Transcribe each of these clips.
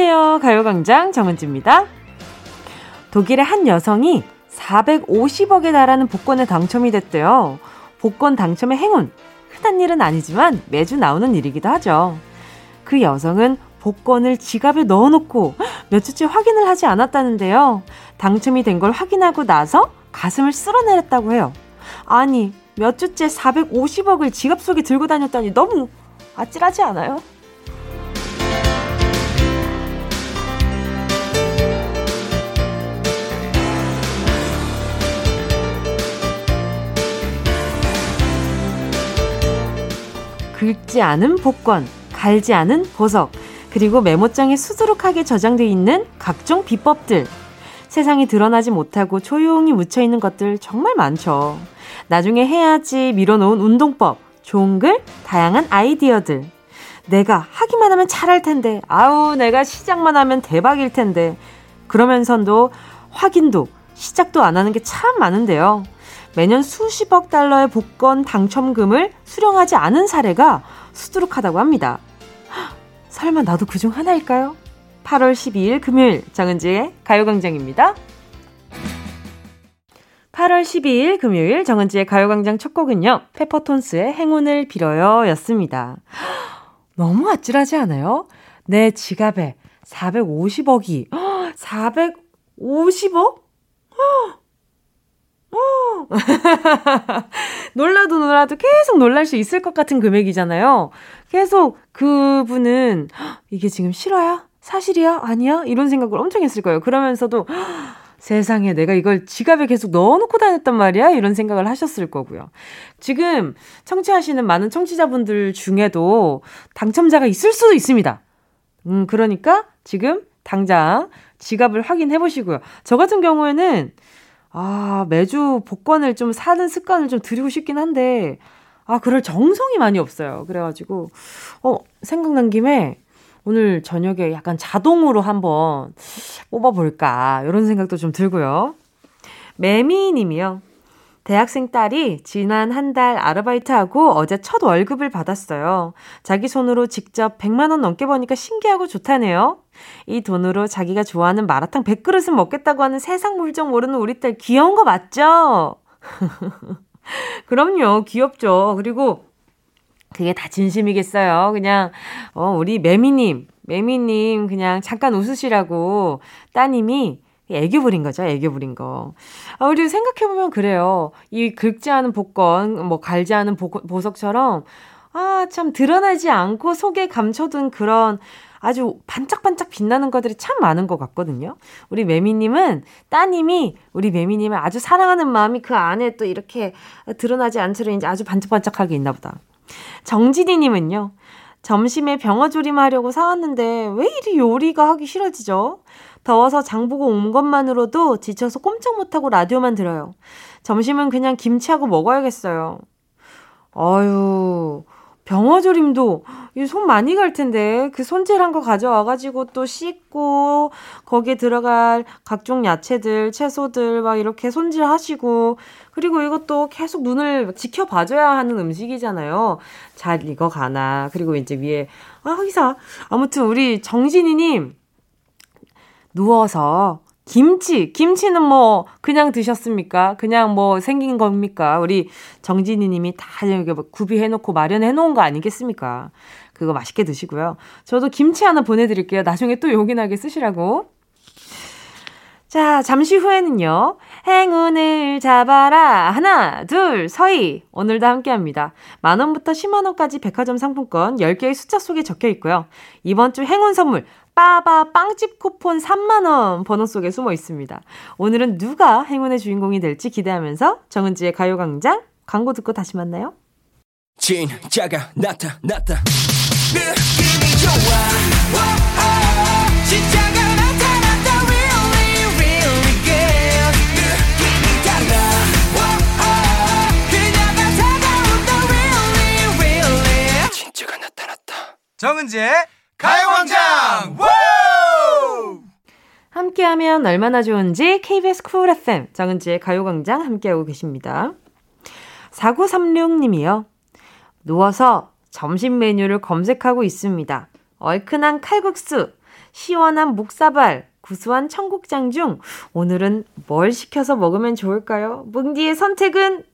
안녕하세요. 가요광장 정은지입니다. 독일의 한 여성이 450억에 달하는 복권에 당첨이 됐대요. 복권 당첨의 행운. 흔한 일은 아니지만 매주 나오는 일이기도 하죠. 그 여성은 복권을 지갑에 넣어놓고 몇 주째 확인을 하지 않았다는데요. 당첨이 된 걸 확인하고 나서 가슴을 쓸어내렸다고 해요. 아니, 몇 주째 450억을 지갑 속에 들고 다녔다니 너무 아찔하지 않아요? 긁지 않은 복권, 갈지 않은 보석, 그리고 메모장에 수두룩하게 저장돼 있는 각종 비법들. 세상에 드러나지 못하고 조용히 묻혀 있는 것들 정말 많죠. 나중에 해야지 밀어놓은 운동법, 좋은 글, 다양한 아이디어들. 내가 하기만 하면 잘할 텐데, 아우, 내가 시작만 하면 대박일 텐데. 그러면서도 확인도, 시작도 안 하는 게 참 많은데요. 매년 수십억 달러의 복권 당첨금을 수령하지 않은 사례가 수두룩하다고 합니다. 설마 나도 그중 하나일까요? 8월 12일 금요일 정은지의 가요광장입니다. 8월 12일 금요일 정은지의 가요광장 첫 곡은요. 페퍼톤스의 행운을 빌어요 였습니다. 너무 아찔하지 않아요? 내 지갑에 450억이 450억? 놀라도 놀라도 계속 놀랄 수 있을 것 같은 금액이잖아요. 계속 그분은 이게 지금 실화야? 사실이야? 아니야? 이런 생각을 엄청 했을 거예요. 그러면서도 세상에 내가 이걸 지갑에 계속 넣어놓고 다녔단 말이야? 이런 생각을 하셨을 거고요. 지금 청취하시는 많은 청취자분들 중에도 당첨자가 있을 수도 있습니다. 음, 그러니까 지금 당장 지갑을 확인해 보시고요. 저 같은 경우에는 아, 매주 복권을 좀 사는 습관을 좀 들이고 싶긴 한데, 아, 그럴 정성이 많이 없어요. 그래가지고, 어, 생각난 김에 오늘 저녁에 약간 자동으로 한번 뽑아볼까. 이런 생각도 좀 들고요. 매미 님이요. 대학생 딸이 지난 한 달 아르바이트하고 어제 첫 월급을 받았어요. 자기 손으로 직접 100만원 넘게 버니까 신기하고 좋다네요. 이 돈으로 자기가 좋아하는 마라탕 100그릇은 먹겠다고 하는 세상 물정 모르는 우리 딸 귀여운 거 맞죠? 그럼요. 귀엽죠. 그리고 그게 다 진심이겠어요. 그냥, 어, 우리 매미님, 매미님 그냥 잠깐 웃으시라고 따님이 애교 부린 거죠. 애교 부린 거. 아, 우리 생각해보면 그래요. 이 긁지 않은 복권, 뭐 갈지 않은 보, 보석처럼, 아, 참 드러나지 않고 속에 감춰둔 그런 아주 반짝반짝 빛나는 것들이 참 많은 것 같거든요. 우리 매미님은 따님이 우리 매미님을 아주 사랑하는 마음이 그 안에 또 이렇게 드러나지 않도록 이제 아주 반짝반짝하게 있나 보다. 정지디님은요. 점심에 병어조림 하려고 사왔는데 왜 이리 요리가 하기 싫어지죠? 더워서 장 보고 온 것만으로도 지쳐서 꼼짝 못하고 라디오만 들어요. 점심은 그냥 김치하고 먹어야겠어요. 아유, 병어조림도 손 많이 갈 텐데 그 손질한 거 가져와 가지고 또 씻고 거기에 들어갈 각종 야채들, 채소들 막 이렇게 손질하시고 그리고 이것도 계속 눈을 지켜봐 줘야 하는 음식이잖아요. 잘 익어 가나 그리고 이제 위에 아 기사 아무튼 우리 정진이 님 누워서 김치, 김치는 뭐 그냥 드셨습니까? 그냥 뭐 생긴 겁니까? 우리 정진이 님이 다 여기 뭐 구비해 놓고 마련해 놓은 거 아니겠습니까? 그거 맛있게 드시고요. 저도 김치 하나 보내 드릴게요. 나중에 또 요긴하게 쓰시라고. 자, 잠시 후에는요. 행운을 잡아라. 하나, 둘, 서희. 오늘도 함께 합니다. 만원부터 10만원까지 백화점 상품권 10개의 숫자 속에 적혀 있고요. 이번 주 행운 선물 빠바 빵집 쿠폰 3만원 번호 속에 숨어 있습니다. 오늘은 누가 행운의 주인공이 될지 기대하면서 정은지의 가요광장 광고 듣고 다시 만나요. 진짜가 나타났다. 느낌이 좋아. 오, 오, 진짜가 나타났다. Really, really good. 느낌이 달라. 오, 오, 그녀가 다가온다. Really, really. 진짜가 나타났다. 정은지의 가요광장 함께하면 얼마나 좋은지 KBS 쿨 FM 정은지의 가요광장 함께하고 계십니다. 4936님이요. 누워서 점심 메뉴를 검색하고 있습니다. 얼큰한 칼국수, 시원한 목사발, 구수한 청국장 중 오늘은 뭘 시켜서 먹으면 좋을까요? 뭉디의 선택은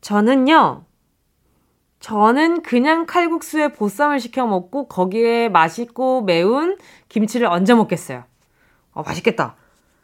저는요. 저는 그냥 칼국수에 보쌈을 시켜 먹고 거기에 맛있고 매운 김치를 얹어 먹겠어요. 어, 맛있겠다.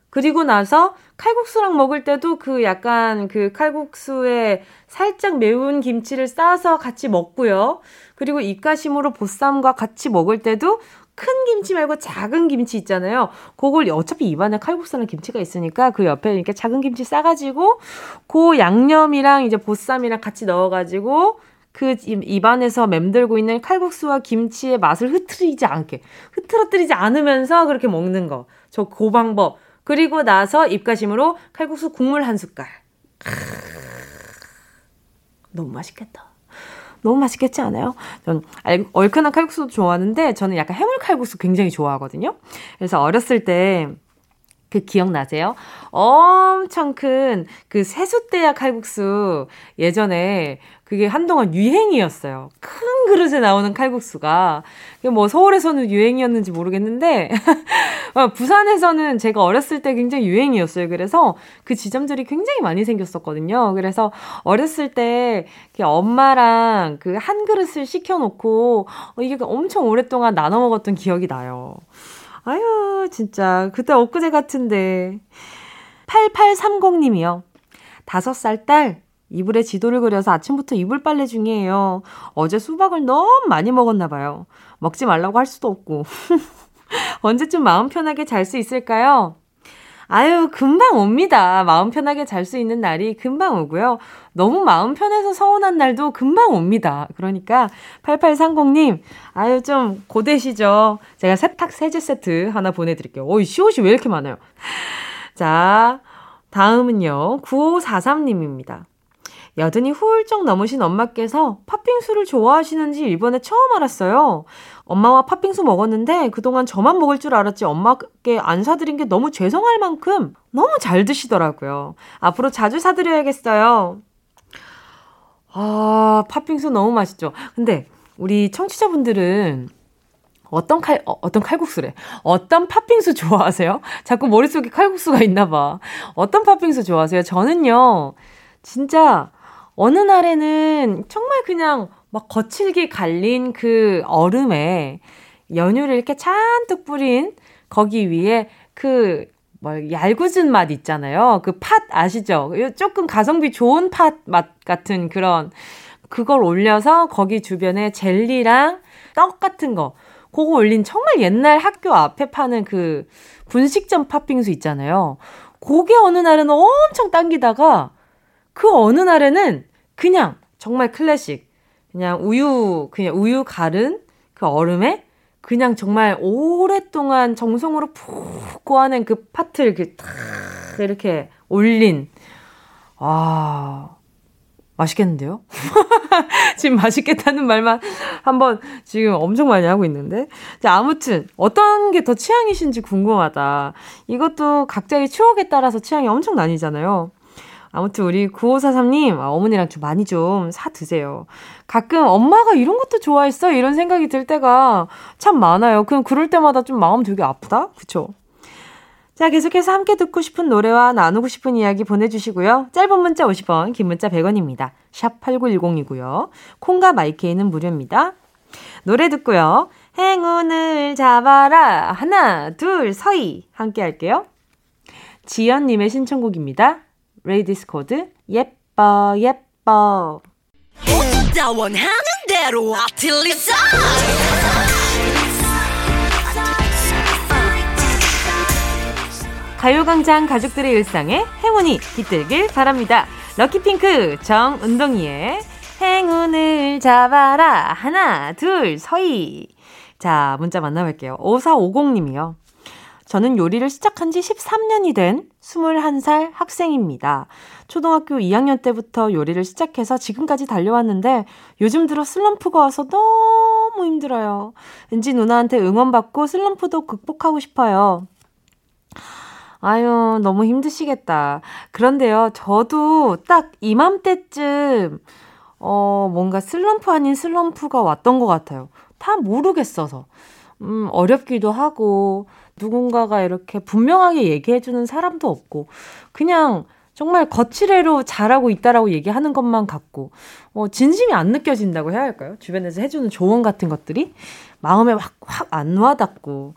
그리고 나서 칼국수랑 먹을 때도 그 약간 그 칼국수에 살짝 매운 김치를 싸서 같이 먹고요. 그리고 입가심으로 보쌈과 같이 먹을 때도 큰 김치 말고 작은 김치 있잖아요. 그걸 어차피 입안에 칼국수랑 김치가 있으니까 그 옆에 이렇게 작은 김치 싸가지고 그 양념이랑 이제 보쌈이랑 같이 넣어가지고 그 입안에서 맴돌고 있는 칼국수와 김치의 맛을 흐트리지 않게 흐트러뜨리지 않으면서 그렇게 먹는 거. 저 그 방법. 그리고 나서 입가심으로 칼국수 국물 한 숟갈. 너무 맛있겠다. 너무 맛있겠지 않아요? 전 얼큰한 칼국수도 좋아하는데 저는 약간 해물 칼국수 굉장히 좋아하거든요. 그래서 어렸을 때 그 기억나세요? 엄청 큰 그 세숫대야 칼국수 예전에 그게 한동안 유행이었어요. 큰 그릇에 나오는 칼국수가. 뭐 서울에서는 유행이었는지 모르겠는데, 어, 부산에서는 제가 어렸을 때 굉장히 유행이었어요. 그래서 그 지점들이 굉장히 많이 생겼었거든요. 그래서 어렸을 때 엄마랑 그 한 그릇을 시켜놓고 어, 이게 엄청 오랫동안 나눠 먹었던 기억이 나요. 아유, 진짜. 그때 엊그제 같은데. 8830님이요. 다섯 살 딸, 이불에 지도를 그려서 아침부터 이불 빨래 중이에요. 어제 수박을 너무 많이 먹었나 봐요. 먹지 말라고 할 수도 없고. 언제쯤 마음 편하게 잘 수 있을까요? 아유, 금방 옵니다. 마음 편하게 잘 수 있는 날이 금방 오고요. 너무 마음 편해서 서운한 날도 금방 옵니다. 그러니까 8830님, 아유, 좀 고되시죠? 제가 세탁 세제 세트 하나 보내드릴게요. 어이, 시옷이 왜 이렇게 많아요? 자, 다음은요. 9543님입니다. 여든이 훌쩍 넘으신 엄마께서 팥빙수를 좋아하시는지 이번에 처음 알았어요. 엄마와 팥빙수 먹었는데 그동안 저만 먹을 줄 알았지 엄마께 안 사드린 게 너무 죄송할 만큼 너무 잘 드시더라고요. 앞으로 자주 사드려야겠어요. 아, 팥빙수 너무 맛있죠. 근데 우리 청취자분들은 어떤 칼, 어, 떤 칼국수래. 어떤 팥빙수 좋아하세요? 자꾸 머릿속에 칼국수가 있나 봐. 어떤 팥빙수 좋아하세요? 저는요, 진짜 어느 날에는 정말 그냥 막 거칠게 갈린 그 얼음에 연유를 이렇게 잔뜩 뿌린 거기 위에 그, 뭐, 얄궂은 맛 있잖아요. 그 팥 아시죠? 조금 가성비 좋은 팥 맛 같은 그런, 그걸 올려서 거기 주변에 젤리랑 떡 같은 거, 그거 올린 정말 옛날 학교 앞에 파는 그 분식점 팥빙수 있잖아요. 그게 어느 날은 엄청 당기다가 그 어느 날에는 그냥 정말 클래식. 그냥 우유, 그냥 우유 갈은 그 얼음에 그냥 정말 오랫동안 정성으로 푹 고아낸 그 팥을 이렇게 탁 이렇게 올린. 아, 맛있겠는데요? 지금 맛있겠다는 말만 한번 지금 엄청 많이 하고 있는데. 자, 아무튼 어떤 게 더 취향이신지 궁금하다. 이것도 각자의 추억에 따라서 취향이 엄청 나뉘잖아요. 아무튼 우리 9543님, 아, 어머니랑 좀 많이 좀 사 드세요. 가끔 엄마가 이런 것도 좋아했어? 이런 생각이 들 때가 참 많아요. 그럼 그럴 때마다 좀 마음 되게 아프다? 그쵸? 자, 계속해서 함께 듣고 싶은 노래와 나누고 싶은 이야기 보내주시고요. 짧은 문자 50원, 긴 문자 100원입니다. 샵 8910이고요. 콩과 마이케이는 무료입니다. 노래 듣고요. 행운을 잡아라. 하나, 둘, 서희. 함께 할게요. 지연님의 신청곡입니다. 레이디스 코드 예뻐 예뻐 가요광장 가족들의 일상에 행운이 깃들길 바랍니다. 럭키핑크 정은동이의 행운을 잡아라 하나 둘 서희 자 문자 만나볼게요. 5450님이요. 저는 요리를 시작한 지 13년이 된 21살 학생입니다. 초등학교 2학년 때부터 요리를 시작해서 지금까지 달려왔는데 요즘 들어 슬럼프가 와서 너무 힘들어요. 왠지 누나한테 응원받고 슬럼프도 극복하고 싶어요. 아유, 너무 힘드시겠다. 그런데요, 저도 딱 이맘때쯤, 어, 뭔가 슬럼프 아닌 슬럼프가 왔던 것 같아요. 다 모르겠어서. 음, 어렵기도 하고, 누군가가 이렇게 분명하게 얘기해주는 사람도 없고, 그냥 정말 거칠애로 잘하고 있다라고 얘기하는 것만 같고, 어, 진심이 안 느껴진다고 해야 할까요? 주변에서 해주는 조언 같은 것들이 마음에 확, 확 안 와닿고.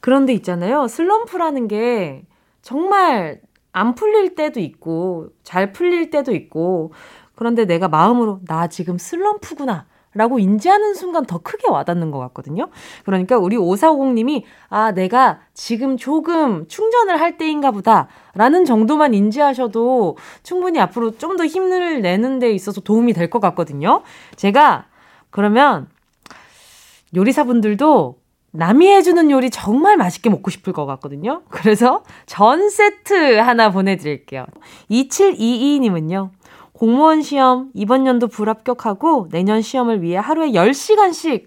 그런데 있잖아요. 슬럼프라는 게 정말 안 풀릴 때도 있고, 잘 풀릴 때도 있고, 그런데 내가 마음으로, 나 지금 슬럼프구나. 라고 인지하는 순간 더 크게 와닿는 것 같거든요. 그러니까 우리 5450님이, 아, 내가 지금 조금 충전을 할 때인가 보다. 라는 정도만 인지하셔도 충분히 앞으로 좀 더 힘을 내는 데 있어서 도움이 될 것 같거든요. 제가, 그러면 요리사분들도 남이 해주는 요리 정말 맛있게 먹고 싶을 것 같거든요. 그래서 전 세트 하나 보내드릴게요. 2722님은요. 공무원 시험 이번 연도 불합격하고 내년 시험을 위해 하루에 10시간씩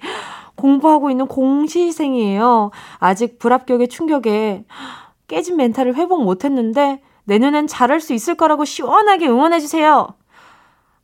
공부하고 있는 공시생이에요. 아직 불합격의 충격에 깨진 멘탈을 회복 못했는데 내년엔 잘할 수 있을 거라고 시원하게 응원해주세요.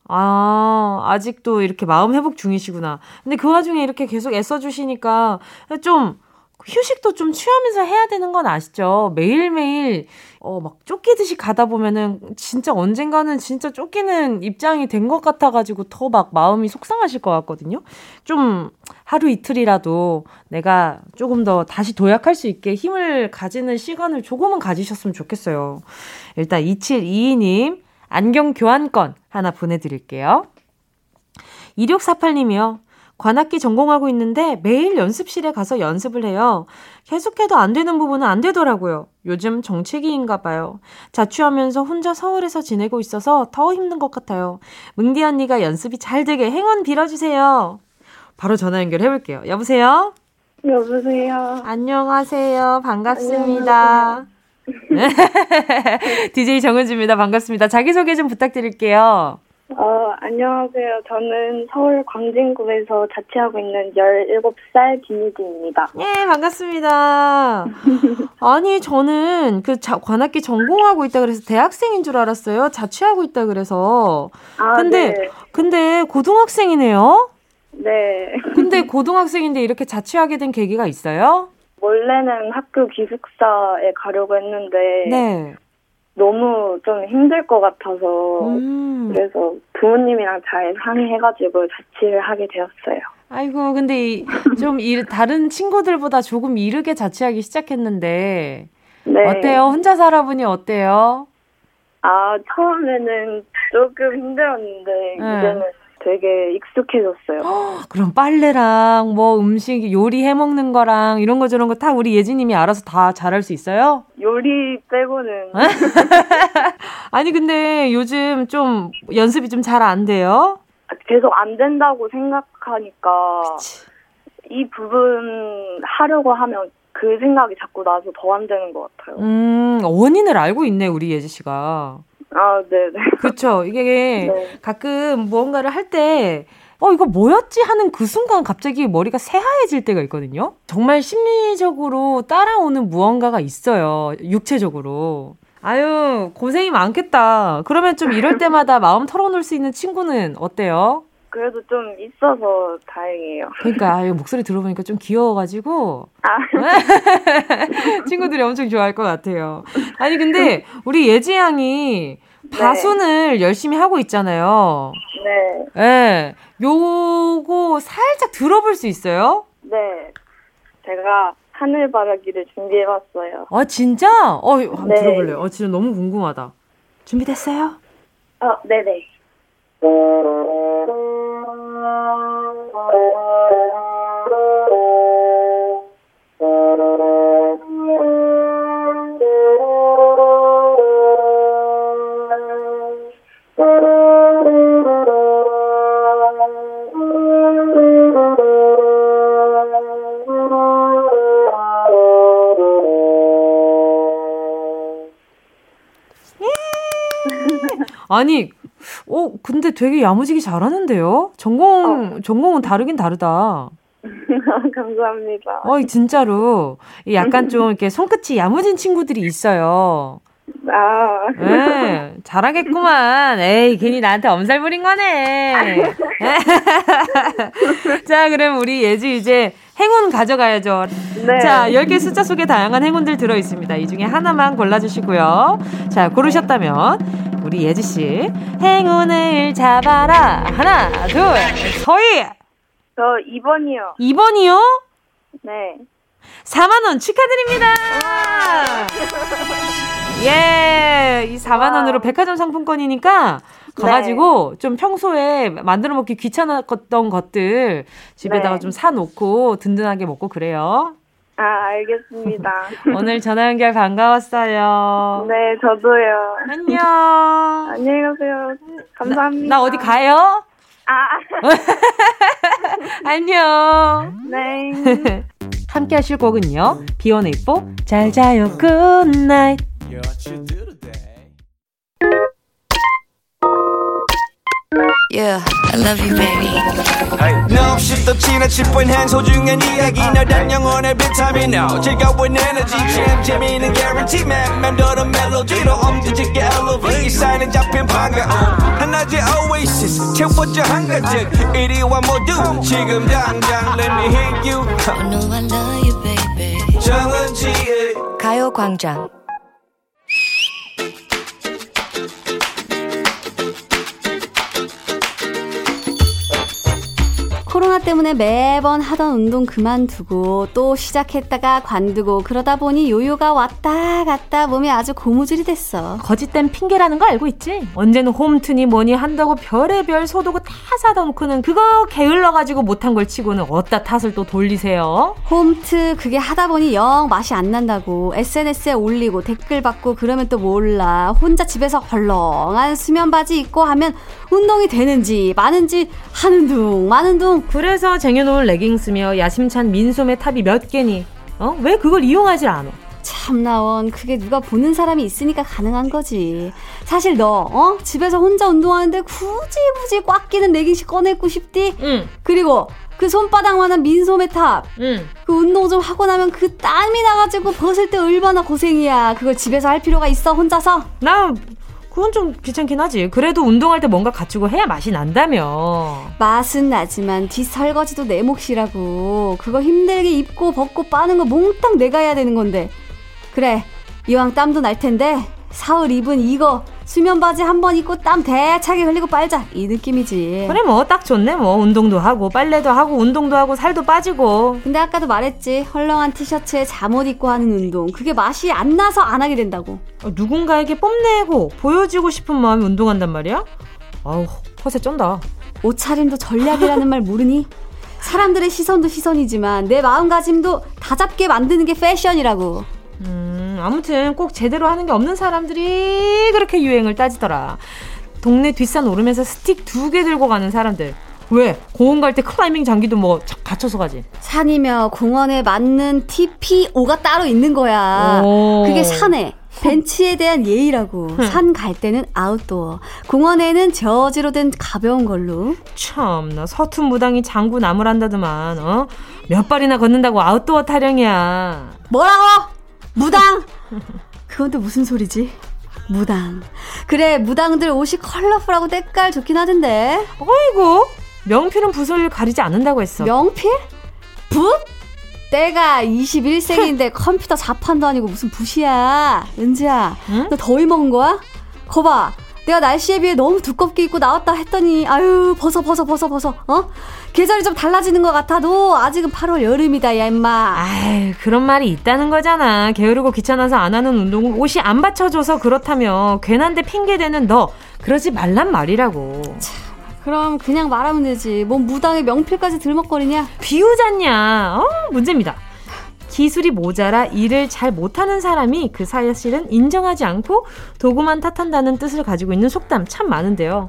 아, 아직도 이렇게 마음 회복 중이시구나. 근데 그 와중에 이렇게 계속 애써주시니까 좀 휴식도 좀 취하면서 해야 되는 건 아시죠? 매일매일, 어, 막 쫓기듯이 가다 보면은 진짜 언젠가는 진짜 쫓기는 입장이 된 것 같아 가지고 더 막 마음이 속상하실 것 같거든요? 좀 하루 이틀이라도 내가 조금 더 다시 도약할 수 있게 힘을 가지는 시간을 조금은 가지셨으면 좋겠어요. 일단 2722 님, 안경 교환권 하나 보내 드릴게요. 2648님이요. 관악기 전공하고 있는데 매일 연습실에 가서 연습을 해요. 계속해도 안 되는 부분은 안 되더라고요. 요즘 정체기인가 봐요. 자취하면서 혼자 서울에서 지내고 있어서 더 힘든 것 같아요. 뭉디 언니가 연습이 잘 되게 행운 빌어주세요. 바로 전화 연결해볼게요. 여보세요? 여보세요? 안녕하세요. 반갑습니다. DJ 정은지입니다. 반갑습니다. 자기소개 좀 부탁드릴게요. 어, 안녕하세요. 저는 서울 광진구에서 자취하고 있는 17살 김유진입니다. 예, 반갑습니다. 아니, 저는 그 자, 관악기 전공하고 있다 그래서 대학생인 줄 알았어요. 자취하고 있다 그래서. 아, 근데, 네. 근데 고등학생이네요? 네. 근데 고등학생인데 이렇게 자취하게 된 계기가 있어요? 원래는 학교 기숙사에 가려고 했는데 네. 너무 좀 힘들 것 같아서 음. 그래서 부모님이랑 잘 상의해가지고 자취를 하게 되었어요. 아이고, 근데 이, 좀 일, 다른 친구들보다 조금 이르게 자취하기 시작했는데. 네. 어때요? 혼자 살아보니 어때요? 아 처음에는 조금 힘들었는데 네. 이제는 되게 익숙해졌어요. 그럼 빨래랑 뭐 음식 요리 해 먹는 거랑 이런 거 저런 거 다 우리 예진님이 알아서 다 잘할 수 있어요? 요리 빼고는 아니 근데 요즘 좀 연습이 좀 잘 안 돼요? 계속 안 된다고 생각하니까 이 부분 하려고 하면 그 생각이 자꾸 나서 더 안 되는 것 같아요. 음 원인을 알고 있네 우리 예지 씨가. 아, 네 네. 그렇죠. 이게 네. 가끔 무언가를 할 때. 어, 이거 뭐였지? 하는 그 순간 갑자기 머리가 새하얘질 때가 있거든요? 정말 심리적으로 따라오는 무언가가 있어요. 육체적으로. 아유, 고생이 많겠다. 그러면 좀 이럴 때마다 마음 털어놓을 수 있는 친구는 어때요? 그래도 좀 있어서 다행이에요. 그러니까, 아유, 목소리 들어보니까 좀 귀여워가지고. 아, 친구들이 엄청 좋아할 것 같아요. 아니, 근데 우리 예지 양이 바순을 열심히 하고 있잖아요. 네. 예. 요거 살짝 들어볼 수 있어요? 네. 제가 하늘바라기를 준비해봤어요. 아, 진짜? 어, 한번 네. 들어볼래요. 어, 진짜 너무 궁금하다. 준비됐어요? 어, 네네. 아니, 어, 근데 되게 야무지게 잘하는데요? 전공, 전공은 다르긴 다르다. 감사합니다. 어, 진짜로. 이 약간 좀 이렇게 손끝이 야무진 친구들이 있어요. 아. 네, 잘하겠구만. 에이, 괜히 나한테 엄살 부린 거네. 자, 그럼 우리 예지 이제 행운 가져가야죠. 네. 자, 10개 숫자 속에 다양한 행운들 들어 있습니다. 이 중에 하나만 골라주시고요. 자, 고르셨다면, 우리 예지씨, 행운을 잡아라. 하나, 둘, 서희! 저 2번이요. 2번이요? 네. 4만원 축하드립니다! 예, 이 4만 원으로 백화점 상품권이니까 가가지고 네. 좀 평소에 만들어 먹기 귀찮았던 것들 집에다가 네. 좀 사놓고 든든하게 먹고 그래요. 아, 알겠습니다. 오늘 전화 연결 반가웠어요. 네, 저도요. 안녕. 안녕히 가세요. 감사합니다. 나, 나 어디 가요? 아. 안녕. 네. 함께 하실 곡은요. B1A4 잘 자요 good night. Yeah, I love you, baby. No, 없이 또 지나칠 뻔한 소중한 이야기. 너란 영혼의 비타민 No 즐거운 에너지 참 재미있는 guarantee man. 맘대로 멜로디로 엄지짓게 elevate. 사인은 잡힌 반가움 하나의 oasis. 채워져 한가득 이리와 모두 지금 당장 let me hit you. I know I love you, baby. 정은지의 가요광장 코로나 때문에 매번 하던 운동 그만두고 또 시작했다가 관두고 그러다 보니 요요가 왔다 갔다 몸이 아주 고무줄이 됐어. 거짓된 핑계라는 거 알고 있지? 언제는 홈트니 뭐니 한다고 별의별 소도구 다 사다 놓고는 그거 게을러가지고 못한 걸 치고는 어디다 탓을 또 돌리세요? 홈트 그게 하다 보니 영 맛이 안 난다고 SNS에 올리고 댓글 받고 그러면 또 몰라. 혼자 집에서 헐렁한 수면 바지 입고 하면 운동이 되는지 마는지 하는 둥 마는 둥 그래서 쟁여놓은 레깅스며 야심찬 민소매 top이 몇 개니? 어? 왜 그걸 이용하질 않아? 참나원 그게 누가 보는 사람이 있으니까 가능한 거지 사실 너 어? 집에서 혼자 운동하는데 굳이 굳이 꽉 끼는 레깅스 꺼내고 싶디? 응 그리고 그 손바닥만한 민소매 top. 응. 그 운동 좀 하고 나면 그 땀이 나가지고 벗을 때 얼마나 고생이야. 그걸 집에서 할 필요가 있어 혼자서? 나 그건 좀 귀찮긴 하지. 그래도 운동할 때 뭔가 갖추고 해야 맛이 난다며. 맛은 나지만 뒷설거지도 내 몫이라고. 그거 힘들게 입고 벗고 빠는 거 몽땅 내가 해야 되는 건데. 그래, 이왕 땀도 날 텐데 사흘 입은 이거 수면 바지 한 번 입고 땀 대차게 흘리고 빨자 이 느낌이지. 그래 뭐 딱 좋네 뭐 운동도 하고 빨래도 하고 운동도 하고 살도 빠지고. 근데 아까도 말했지 헐렁한 티셔츠에 잠옷 입고 하는 운동 그게 맛이 안 나서 안 하게 된다고. 어, 누군가에게 뽐내고 보여주고 싶은 마음이 운동한단 말이야? 아우 허세 쩐다. 옷차림도 전략이라는 말 모르니? 사람들의 시선도 시선이지만 내 마음가짐도 다 잡게 만드는 게 패션이라고. 음, 아무튼 꼭 제대로 하는 게 없는 사람들이 그렇게 유행을 따지더라. 동네 뒷산 오르면서 스틱 두 개 들고 가는 사람들. 왜? 공원 갈 때 클라이밍 장비도 뭐 갖춰서 가지. 산이며 공원에 맞는 TPO가 따로 있는 거야. 오. 그게 산에. 벤치에 대한 예의라고. 산갈 때는 아웃도어. 공원에는 저지로 된 가벼운 걸로. 참나 서툰 무당이 장구 나무란다더만. 어? 몇 발이나 걷는다고 아웃도어 타령이야. 뭐라고? 무당! 그건 또 무슨 소리지? 무당. 그래, 무당들 옷이 컬러풀하고 때깔 좋긴 하던데. 어이구, 명필은 붓을 가리지 않는다고 했어. 명필? 붓? 때가 21세기인데 컴퓨터 자판도 아니고 무슨 붓이야. 은지야, 응? 너 더위 먹은 거야? 거봐. 내가 날씨에 비해 너무 두껍게 입고 나왔다 했더니 아유 벗어 벗어 벗어 벗어 어? 계절이 좀 달라지는 것 같아도 아직은 8월 여름이다 야 임마. 아유 그런 말이 있다는 거잖아. 게으르고 귀찮아서 안 하는 운동은 옷이 안 받쳐줘서 그렇다며 괜한데 핑계대는 너. 그러지 말란 말이라고. 참, 그럼 그냥 말하면 되지. 뭔 무당의 명필까지 들먹거리냐? 비우잖냐? 어 문제입니다 기술이 모자라 일을 잘 못하는 사람이 그 사실은 인정하지 않고 도구만 탓한다는 뜻을 가지고 있는 속담 참 많은데요.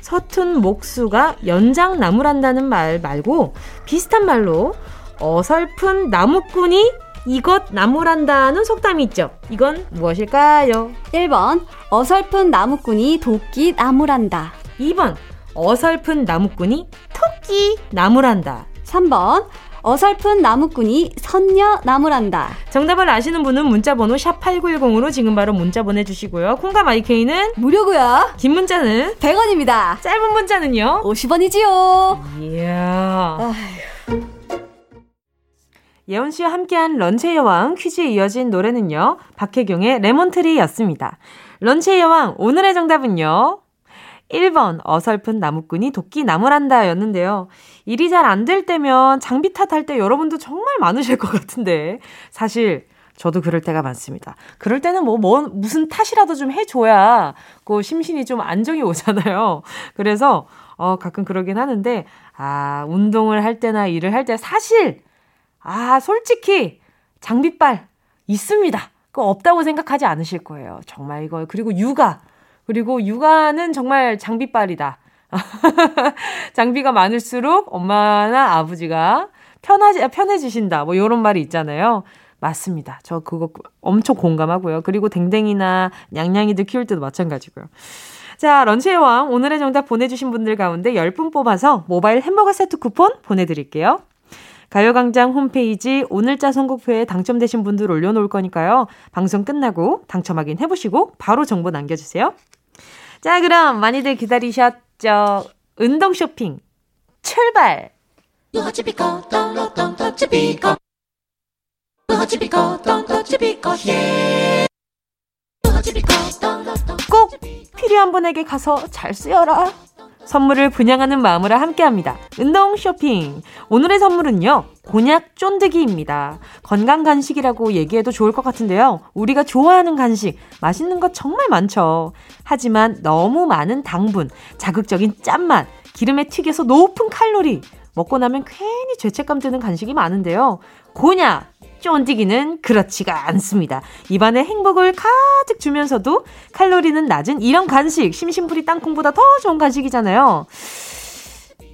서툰 목수가 연장 나무란다는 말 말고 비슷한 말로 어설픈 나무꾼이 이것 나무란다는 속담이 있죠. 이건 무엇일까요? 1번 어설픈 나무꾼이 도끼 나무란다. 2번 어설픈 나무꾼이 토끼 나무란다. 3번 어설픈 나무꾼이 선녀 나무란다. 정답을 아시는 분은 문자번호 샵8910으로 지금 바로 문자 보내주시고요. 콩과 마이케이는 무료고요. 긴 문자는 100원입니다. 짧은 문자는요? 50원이지요. 이야. 예원 씨와 함께한 런치의 여왕 퀴즈에 이어진 노래는요. 박혜경의 레몬트리였습니다. 런치의 여왕 오늘의 정답은요. 1번 어설픈 나무꾼이 도끼 나무란다 였는데요. 일이 잘 안 될 때면 장비 탓할 때 여러분도 정말 많으실 것 같은데 사실 저도 그럴 때가 많습니다. 그럴 때는 뭐, 뭐 무슨 탓이라도 좀 해줘야 그 심신이 좀 안정이 오잖아요. 그래서 어 가끔 그러긴 하는데 아 운동을 할 때나 일을 할 때 사실 아 솔직히 장비빨 있습니다. 그거 없다고 생각하지 않으실 거예요. 정말 이거 그리고 육아 그리고 육아는 정말 장비빨이다. 장비가 많을수록 엄마나 아버지가 편하지, 편해지신다. 뭐, 요런 말이 있잖아요. 맞습니다. 저 그거 엄청 공감하고요. 그리고 댕댕이나 냥냥이들 키울 때도 마찬가지고요. 자, 런치의 왕. 오늘의 정답 보내주신 분들 가운데 10분 뽑아서 모바일 햄버거 세트 쿠폰 보내드릴게요. 가요광장 홈페이지 오늘자 선곡표에 당첨되신 분들 올려놓을 거니까요. 방송 끝나고 당첨 확인 해보시고 바로 정보 남겨주세요. 자, 그럼 많이들 기다리셨죠? 운동 쇼핑 출발! 꼭 필요한 분에게 가서 잘 쓰여라. 선물을 분양하는 마음으로 함께합니다. 운동 쇼핑. 오늘의 선물은요. 곤약 쫀득이입니다. 건강 간식이라고 얘기해도 좋을 것 같은데요. 우리가 좋아하는 간식, 맛있는 것 정말 많죠. 하지만 너무 많은 당분, 자극적인 짠맛, 기름에 튀겨서 높은 칼로리, 먹고 나면 괜히 죄책감 드는 간식이 많은데요. 곤약, 쫀디기는 그렇지가 않습니다. 입안에 행복을 가득 주면서도 칼로리는 낮은 이런 간식, 심심풀이 땅콩보다 더 좋은 간식이잖아요.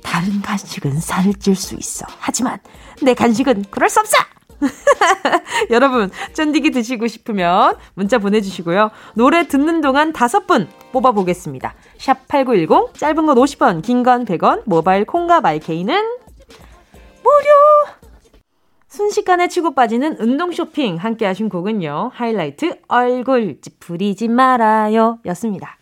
다른 간식은 살을 찔 수 있어. 하지만 내 간식은 그럴 수 없어! 여러분, 쫀디기 드시고 싶으면 문자 보내주시고요. 노래 듣는 동안 다섯 분 뽑아보겠습니다. 샵 8910, 짧은 건 50원, 긴 건 100원, 모바일 콩과 마이케이는 무료! 순식간에 치고 빠지는 운동 쇼핑 함께 하신 곡은요. 하이라이트 얼굴 찌푸리지 말아요 였습니다.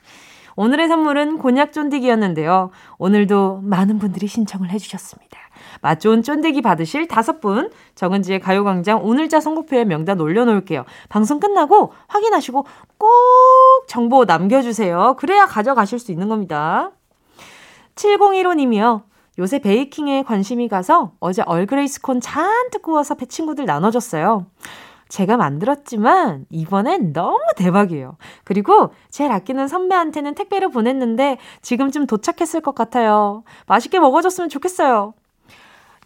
오늘의 선물은 곤약 쫀디기였는데요. 오늘도 많은 분들이 신청을 해주셨습니다. 맛 좋은 쫀디기 받으실 다섯 분 정은지의 가요광장 오늘자 선곡표에 명단 올려놓을게요. 방송 끝나고 확인하시고 꼭 정보 남겨주세요. 그래야 가져가실 수 있는 겁니다. 7015님이요. 요새 베이킹에 관심이 가서 어제 얼그레이 스콘 잔뜩 구워서 친구들 나눠줬어요. 제가 만들었지만 이번엔 너무 대박이에요. 그리고 제일 아끼는 선배한테는 택배로 보냈는데 지금쯤 도착했을 것 같아요. 맛있게 먹어줬으면 좋겠어요.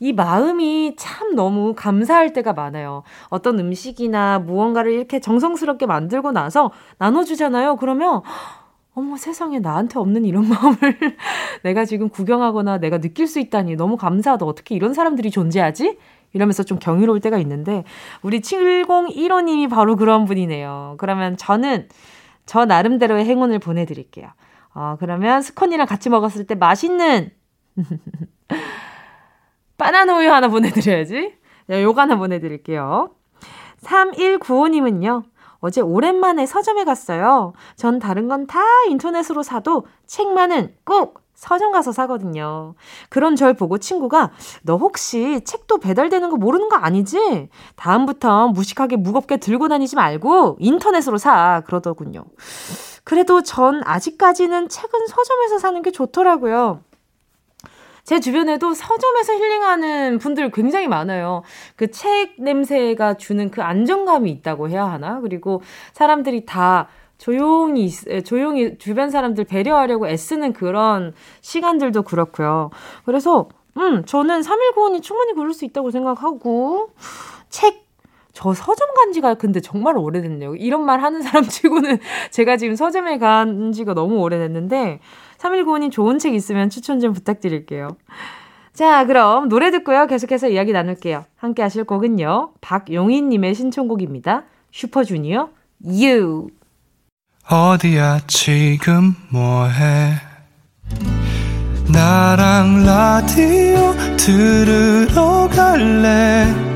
이 마음이 참 너무 감사할 때가 많아요. 어떤 음식이나 무언가를 이렇게 정성스럽게 만들고 나서 나눠주잖아요. 그러면 어머 세상에 나한테 없는 이런 마음을 내가 지금 구경하거나 내가 느낄 수 있다니 너무 감사하다. 어떻게 이런 사람들이 존재하지? 이러면서 좀 경이로울 때가 있는데 우리 7015님이 바로 그런 분이네요. 그러면 저는 저 나름대로의 행운을 보내드릴게요. 어, 그러면 스콘이랑 같이 먹었을 때 맛있는 바나나 우유 하나 보내드려야지. 요거 하나 보내드릴게요. 3195님은요. 어제 오랜만에 서점에 갔어요. 전 다른 건 다 인터넷으로 사도 책만은 꼭 서점 가서 사거든요. 그런 절 보고 친구가 너 혹시 책도 배달되는 거 모르는 거 아니지? 다음부터 무식하게 무겁게 들고 다니지 말고 인터넷으로 사 그러더군요. 그래도 전 아직까지는 책은 서점에서 사는 게 좋더라고요. 제 주변에도 서점에서 힐링하는 분들 굉장히 많아요. 그 책 냄새가 주는 그 안정감이 있다고 해야 하나? 그리고 사람들이 다 조용히, 조용히 주변 사람들 배려하려고 애쓰는 그런 시간들도 그렇고요. 그래서, 음, 저는 3195원이 충분히 그럴 수 있다고 생각하고, 책, 저 서점 간 지가 근데 정말 오래됐네요. 이런 말 하는 사람 치고는 제가 지금 서점에 간 지가 너무 오래됐는데, 3195님 좋은 책 있으면 추천 좀 부탁드릴게요. 자, 그럼 노래 듣고요. 계속해서 이야기 나눌게요. 함께 하실 곡은요. 박용희님의 신청곡입니다. 슈퍼주니어, You. 어디야, 지금 뭐해? 나랑 라디오 들으러 갈래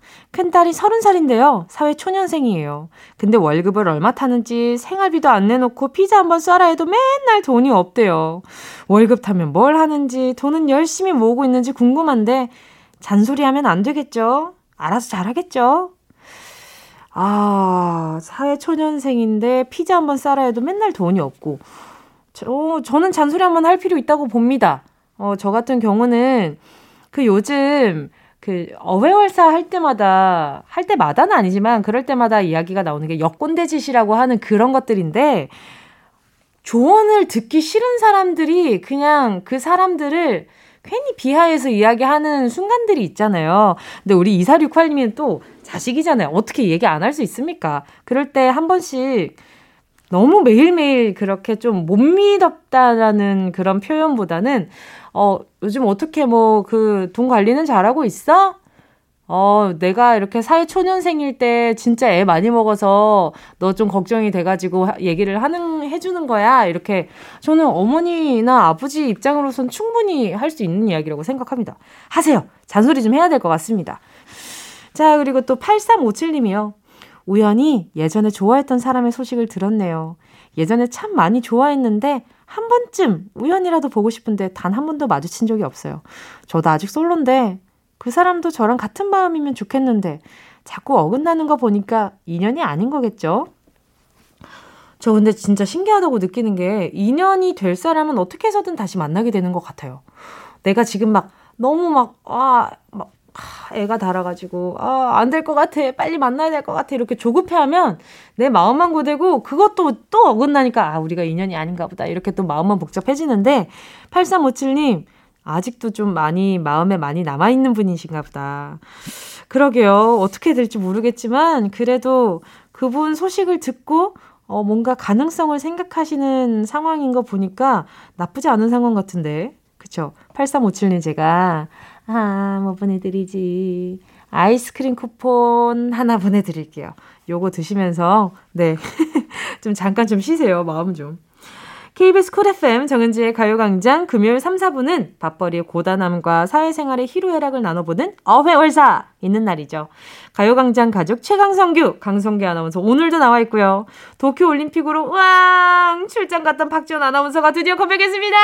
큰딸이 30살인데요. 사회 초년생이에요. 근데 월급을 얼마 타는지 생활비도 안 내놓고 피자 한번 쏴라 해도 맨날 돈이 없대요. 월급 타면 뭘 하는지 돈은 열심히 모으고 있는지 궁금한데 잔소리하면 안 되겠죠? 알아서 잘하겠죠? 아, 사회 초년생인데 피자 한번 쏴라 해도 맨날 돈이 없고 저, 저는 잔소리 한번 할 필요 있다고 봅니다. 어, 저 같은 경우는 그 요즘 그 어회월사 할 때마다 할 때마다는 아니지만 그럴 때마다 이야기가 나오는 게 여권대짓이라고 하는 그런 것들인데 조언을 듣기 싫은 사람들이 그냥 그 사람들을 괜히 비하해서 이야기하는 순간들이 있잖아요. 근데 우리 2468님은 또 자식이잖아요. 어떻게 얘기 안 할 수 있습니까? 그럴 때 한 번씩 너무 매일매일 그렇게 좀 못 믿었다라는 그런 표현보다는 어, 요즘 어떻게 뭐 그 돈 관리는 잘하고 있어? 어, 내가 이렇게 사회 초년생일 때 진짜 애 많이 먹어서 너 좀 걱정이 돼가지고 얘기를 하는, 해주는 거야. 이렇게 저는 어머니나 아버지 입장으로선 충분히 할 수 있는 이야기라고 생각합니다. 하세요. 잔소리 좀 해야 될 것 같습니다. 자, 그리고 또 8357님이요. 우연히 예전에 좋아했던 사람의 소식을 들었네요. 예전에 참 많이 좋아했는데 한 번쯤 우연이라도 보고 싶은데 단 한 번도 마주친 적이 없어요. 저도 아직 솔로인데 그 사람도 저랑 같은 마음이면 좋겠는데 자꾸 어긋나는 거 보니까 인연이 아닌 거겠죠? 저 근데 진짜 신기하다고 느끼는 게 인연이 될 사람은 어떻게 해서든 다시 만나게 되는 것 같아요. 내가 지금 막 너무 막, 아, 막 애가 달아가지고 아, 안 될 것 같아. 빨리 만나야 될 것 같아. 이렇게 조급해하면 내 마음만 고되고 그것도 또 어긋나니까 아, 우리가 인연이 아닌가 보다. 이렇게 또 마음만 복잡해지는데 8357님 아직도 좀 많이 마음에 많이 남아 있는 분이신가 보다. 그러게요. 어떻게 될지 모르겠지만 그래도 그분 소식을 듣고 어, 뭔가 가능성을 생각하시는 상황인 거 보니까 나쁘지 않은 상황 같은데. 그쵸? 8357님 제가 아, 뭐 보내드리지. 아이스크림 쿠폰 하나 보내드릴게요. 요거 드시면서, 네. 좀 잠깐 좀 쉬세요. 마음 좀. KBS 쿨 FM 정은지의 가요광장 금요일 3, 4부는 밥벌이의 고단함과 사회생활의 희로애락을 나눠보는 어회월사 있는 날이죠. 가요광장 가족 최강성규, 강성규 아나운서 오늘도 나와 있고요. 도쿄올림픽으로 왕 출장 갔던 박지원 아나운서가 드디어 컴백했습니다.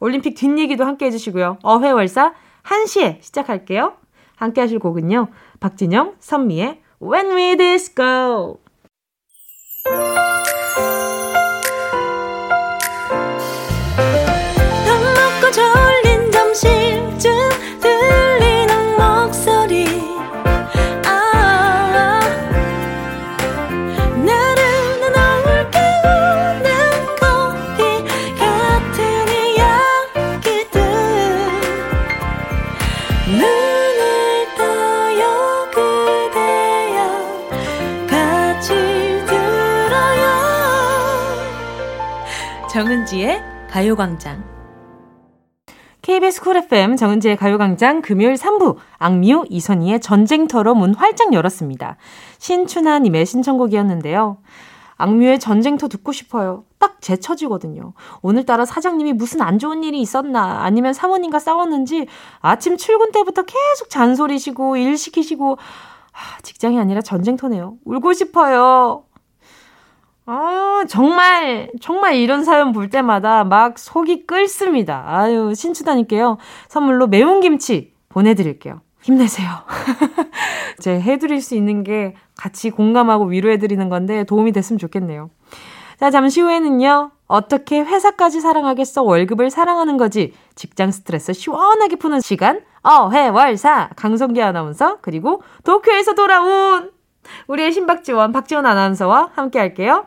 올림픽 뒷얘기도 함께 해주시고요. 어회월사 1시에 시작할게요. 함께 하실 곡은요. 박진영, 선미의 When We Disco. 가요광장. KBS 쿨 FM 정은지의 가요광장 금요일 3부 악뮤 이선희의 전쟁터로 문 활짝 열었습니다. 신춘하님의 신청곡이었는데요. 악뮤의 전쟁터 듣고 싶어요. 딱 제 처지거든요. 오늘따라 사장님이 무슨 안 좋은 일이 있었나 아니면 사모님과 싸웠는지 아침 출근 때부터 계속 잔소리시고 일 시키시고 아, 직장이 아니라 전쟁터네요. 울고 싶어요. 아, 정말, 정말 이런 사연 볼 때마다 막 속이 끓습니다. 아유, 신추다님께요. 선물로 매운 김치 보내드릴게요. 힘내세요. 제 해드릴 수 있는 게 같이 공감하고 위로해드리는 건데 도움이 됐으면 좋겠네요. 자, 잠시 후에는요. 어떻게 회사까지 사랑하겠어? 월급을 사랑하는 거지. 직장 스트레스 시원하게 푸는 시간. 어회월사 강성기 아나운서 그리고 도쿄에서 돌아온 우리의 신박지원 박지원 아나운서와 함께 할게요.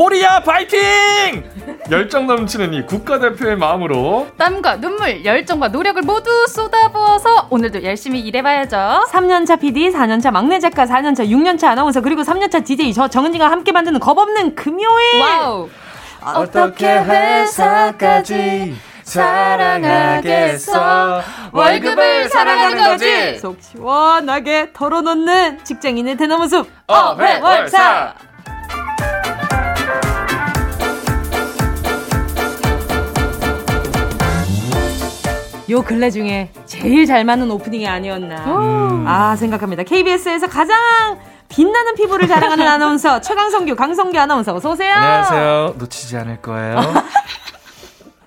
코리아 파이팅! 열정 넘치는 이 국가대표의 마음으로 땀과 눈물, 열정과 노력을 모두 쏟아부어서 오늘도 열심히 일해봐야죠. 3년차 PD, 4년차 막내 작가, 4년차, 6년차 아나운서, 그리고 3년차 DJ 저 정은지가 함께 만드는 겁없는 금요일! Wow. 어떻게 회사까지 사랑하겠어 월급을 사랑하는 거지. 속 시원하게 털어놓는 직장인의 대나무 숲 어회월사 요 근래 중에 제일 잘 맞는 오프닝이 아니었나. 아 생각합니다. KBS에서 가장 빛나는 피부를 자랑하는 아나운서 최강성규 강성규 아나운서 어서 오세요. 안녕하세요. 놓치지 않을 거예요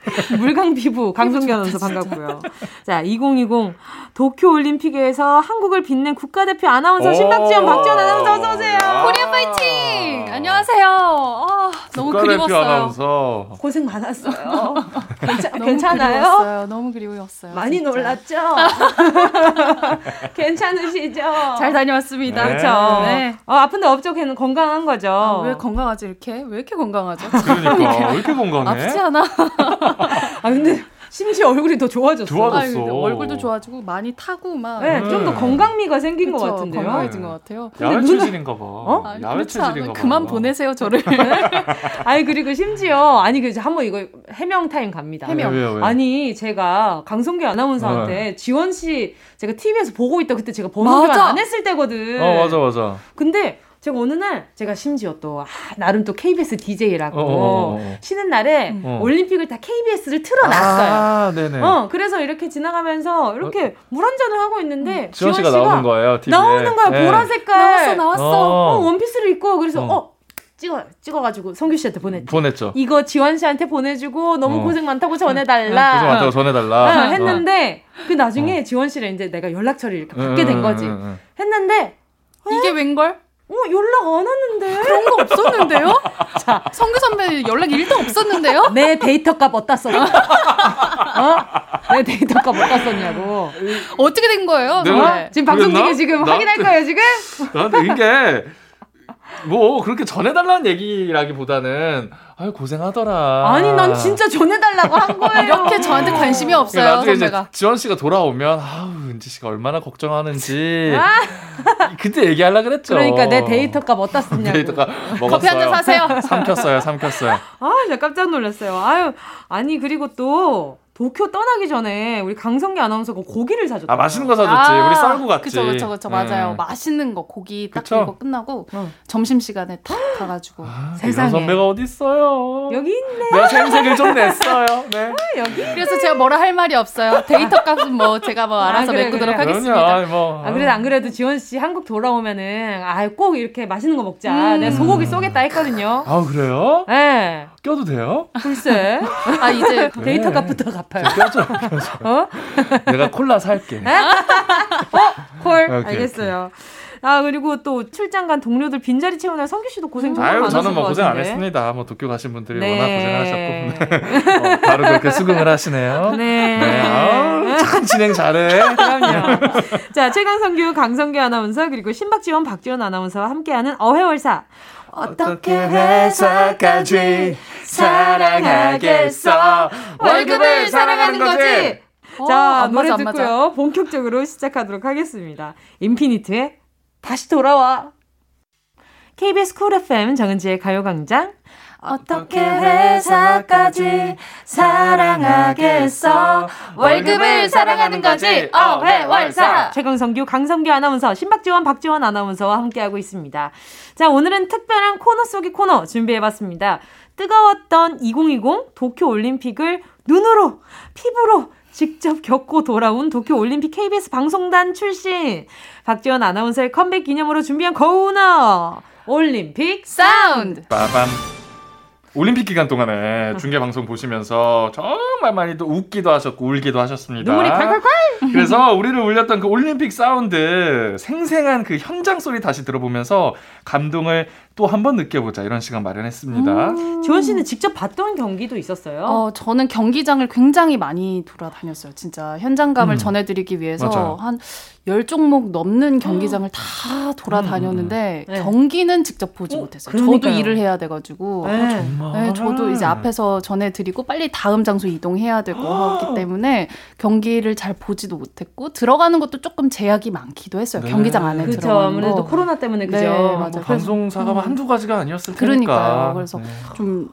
물광 피부 강성규 아나운서 반갑고요 자 2020 도쿄 올림픽에서 한국을 빛낸 국가대표 아나운서 오. 신박지원 박지원 아나운서 어서 오세요 코리아 파이팅! 안녕하세요. 아, 너무 그리웠어요. 아나운서 고생 많았어요 괜찮, 너무 괜찮아요? 그리웠어요. 너무 그리웠어요. 많이 진짜. 놀랐죠? 괜찮으시죠? 잘 다녀왔습니다. 네. 그렇죠. 네. 어, 아픈데 없죠. 걔는 건강한 거죠. 아, 왜 건강하지 이렇게? 왜 이렇게 건강하죠? 그러니까 왜 이렇게 건강해? 아프지 않아? 아 근데 심지어 얼굴이 더 좋아졌어. 좋아졌어. 아유, 근데 얼굴도 좋아지고 많이 타고 막 네, 좀더 음. 건강미가 생긴 그쵸, 것 같은데요. 건강해진 것 같아요. 야외 체질인가 봐 어? 아니, 야외. 체질인가 봐 그만 보내세요 저를. 아니 그리고 심지어 아니 그 한번 이거 해명 타임 갑니다. 해명. 왜요 왜요 아니 제가 강성규 아나운서한테 지원 씨 제가 TV에서 보고 있다 그때 제가 번호 교환 맞아. 안 했을 때거든. 어 맞아 맞아 근데 제가 어느 날 제가 심지어 또 아, 나름 또 KBS DJ라고 어, 어, 어, 어. 쉬는 날에 어. 올림픽을 다 KBS를 틀어놨어요. 아 네네 어, 그래서 이렇게 지나가면서 이렇게 물 한 잔을 하고 있는데 지원 씨가 나오는 거예요 TV에 나오는 거야 네. 보라 색깔 나왔어 나왔어. 어, 어. 원피스를 입고 그래서 어. 어, 찍어 찍어가지고 성규 씨한테 보냈지. 보냈죠 이거 지원 씨한테 보내주고 너무 어. 고생 많다고 전해달라. 고생 많다고 어, 전해달라 했는데 그 나중에 지원 씨를 이제 내가 연락처를 이렇게 받게 된 거지. 응, 응, 응. 했는데 이게 웬걸? 어 연락 안 왔는데. 그런 거 없었는데요? 자, 성규 선배 연락 1도 없었는데요? 내 데이터 값 어디다 썼어? 어? 내 데이터 값 어디다 썼냐고. 어떻게 된 거예요? 네. 지금 방송? 중에 지금 나- 확인할 거예요 지금? 나한테 이게 뭐 그렇게 전해달라는 얘기라기보다는 아유 고생하더라. 아니 난 진짜 전해달라고 한 거예요. 이렇게 저한테 관심이 없어요, 나중에 선배가. 지원 씨가 돌아오면 아우 은지 씨가 얼마나 걱정하는지 아. 그때 얘기하려 그랬죠. 그러니까 내 데이터 값 어디다 썼냐고. 데이터가 먹었어요. 커피 한 잔 사세요. 삼켰어요, 삼켰어요. 아, 진짜 깜짝 놀랐어요. 아유, 아니 그리고 또 도쿄 떠나기 전에 우리 강성기 아나운서가 고기를 사줬다. 아 맛있는 거 사줬지. 우리 썰고 갔지. 그쵸, 그쵸, 그쵸. 맞아요. 네. 맛있는 거, 고기 딱 그쵸? 이거 끝나고 어. 점심 시간에 탁 가가지고. 아, 세상에. 이런 선배가 어디 있어요? 여기 있네. 내가 생색을 좀 냈어요. 네. 여기. 그래서 제가 뭐라 할 말이 없어요. 데이터 값은 뭐 제가 뭐 알아서 아, 그래, 메꾸도록 그래. 하겠습니다. 아이, 뭐. 아, 그래도 안 그래도 지원 씨 한국 돌아오면은 아, 꼭 이렇게 맛있는 거 먹자. 음. 내가 소고기 쏘겠다 했거든요. 아 그래요? 예. 네, 껴도 돼요? 글쎄. 아, 이제 데이터 네. 값부터 갚아요. 껴줘. 어? 내가 콜라 살게. 콜. 오케이, 알겠어요. 아, 그리고 또 출장 간 동료들 빈자리 채우느라 성규 씨도 고생 정말 아유 많았을 저는 뭐것 고생 안 같은데. 했습니다. 뭐 도쿄 가신 분들이 네. 워낙 고생하셨고 네. 어, 바로 그렇게 수긍을 하시네요. 네. 네. 아우, 참 진행 잘해. 그럼요. 자, 최강 성규, 강성규 아나운서, 그리고 신박지원, 박지원 아나운서와 함께하는 어회월사. 어떻게 회사까지 사랑하겠어? 월급을 사랑하는 거지. 자, 어, 안 노래 맞아, 안 맞아. 듣고요. 본격적으로 시작하도록 하겠습니다. 인피니트의 다시 돌아와. KBS Cool FM 정은지의 가요광장. 어떻게 회사까지 사랑하겠어? 월급을 사랑하는 거지. 어회월사. 최강성규, 강성규 아나운서, 신박지원, 박지원 아나운서와 함께하고 있습니다. 자, 오늘은 특별한 코너 속의 코너 준비해봤습니다. 뜨거웠던 2020 도쿄 올림픽을 눈으로, 피부로 직접 겪고 돌아온 도쿄 올림픽 KBS 방송단 출신 박지원 아나운서의 컴백 기념으로 준비한 코너 올림픽 사운드. 빠밤. 올림픽 기간 동안에 중계 방송 보시면서 정말 많이 또 웃기도 하셨고 울기도 하셨습니다. 눈물이 콸콸콸. 그래서 우리를 울렸던 그 올림픽 사운드 생생한 그 현장 소리 다시 들어보면서 감동을 또 한 번 느껴보자 이런 시간 마련했습니다. 음. 지원 씨는 직접 봤던 경기도 있었어요? 어, 저는 경기장을 굉장히 많이 돌아다녔어요. 진짜 현장감을 음. 전해드리기 위해서 맞아요. 한열 종목 넘는 경기장을 다 돌아다녔는데 음, 음. 네. 경기는 직접 보지 어, 못했어요. 그러니까요. 저도 일을 해야 돼가지고. 네. 정말. 네, 저도 이제 앞에서 전해드리고 빨리 다음 장소 이동해야 되고 하기 때문에 경기를 잘 보지도 못했고 들어가는 것도 조금 제약이 많기도 했어요. 네. 경기장 안에 그렇죠. 들어가는 아무래도 거. 코로나 때문에 그죠. 네, 맞아요. 뭐 그래서- 방송사가 음. 한두 가지가 아니었을 테니까. 그러니까요. 그래서 네. 좀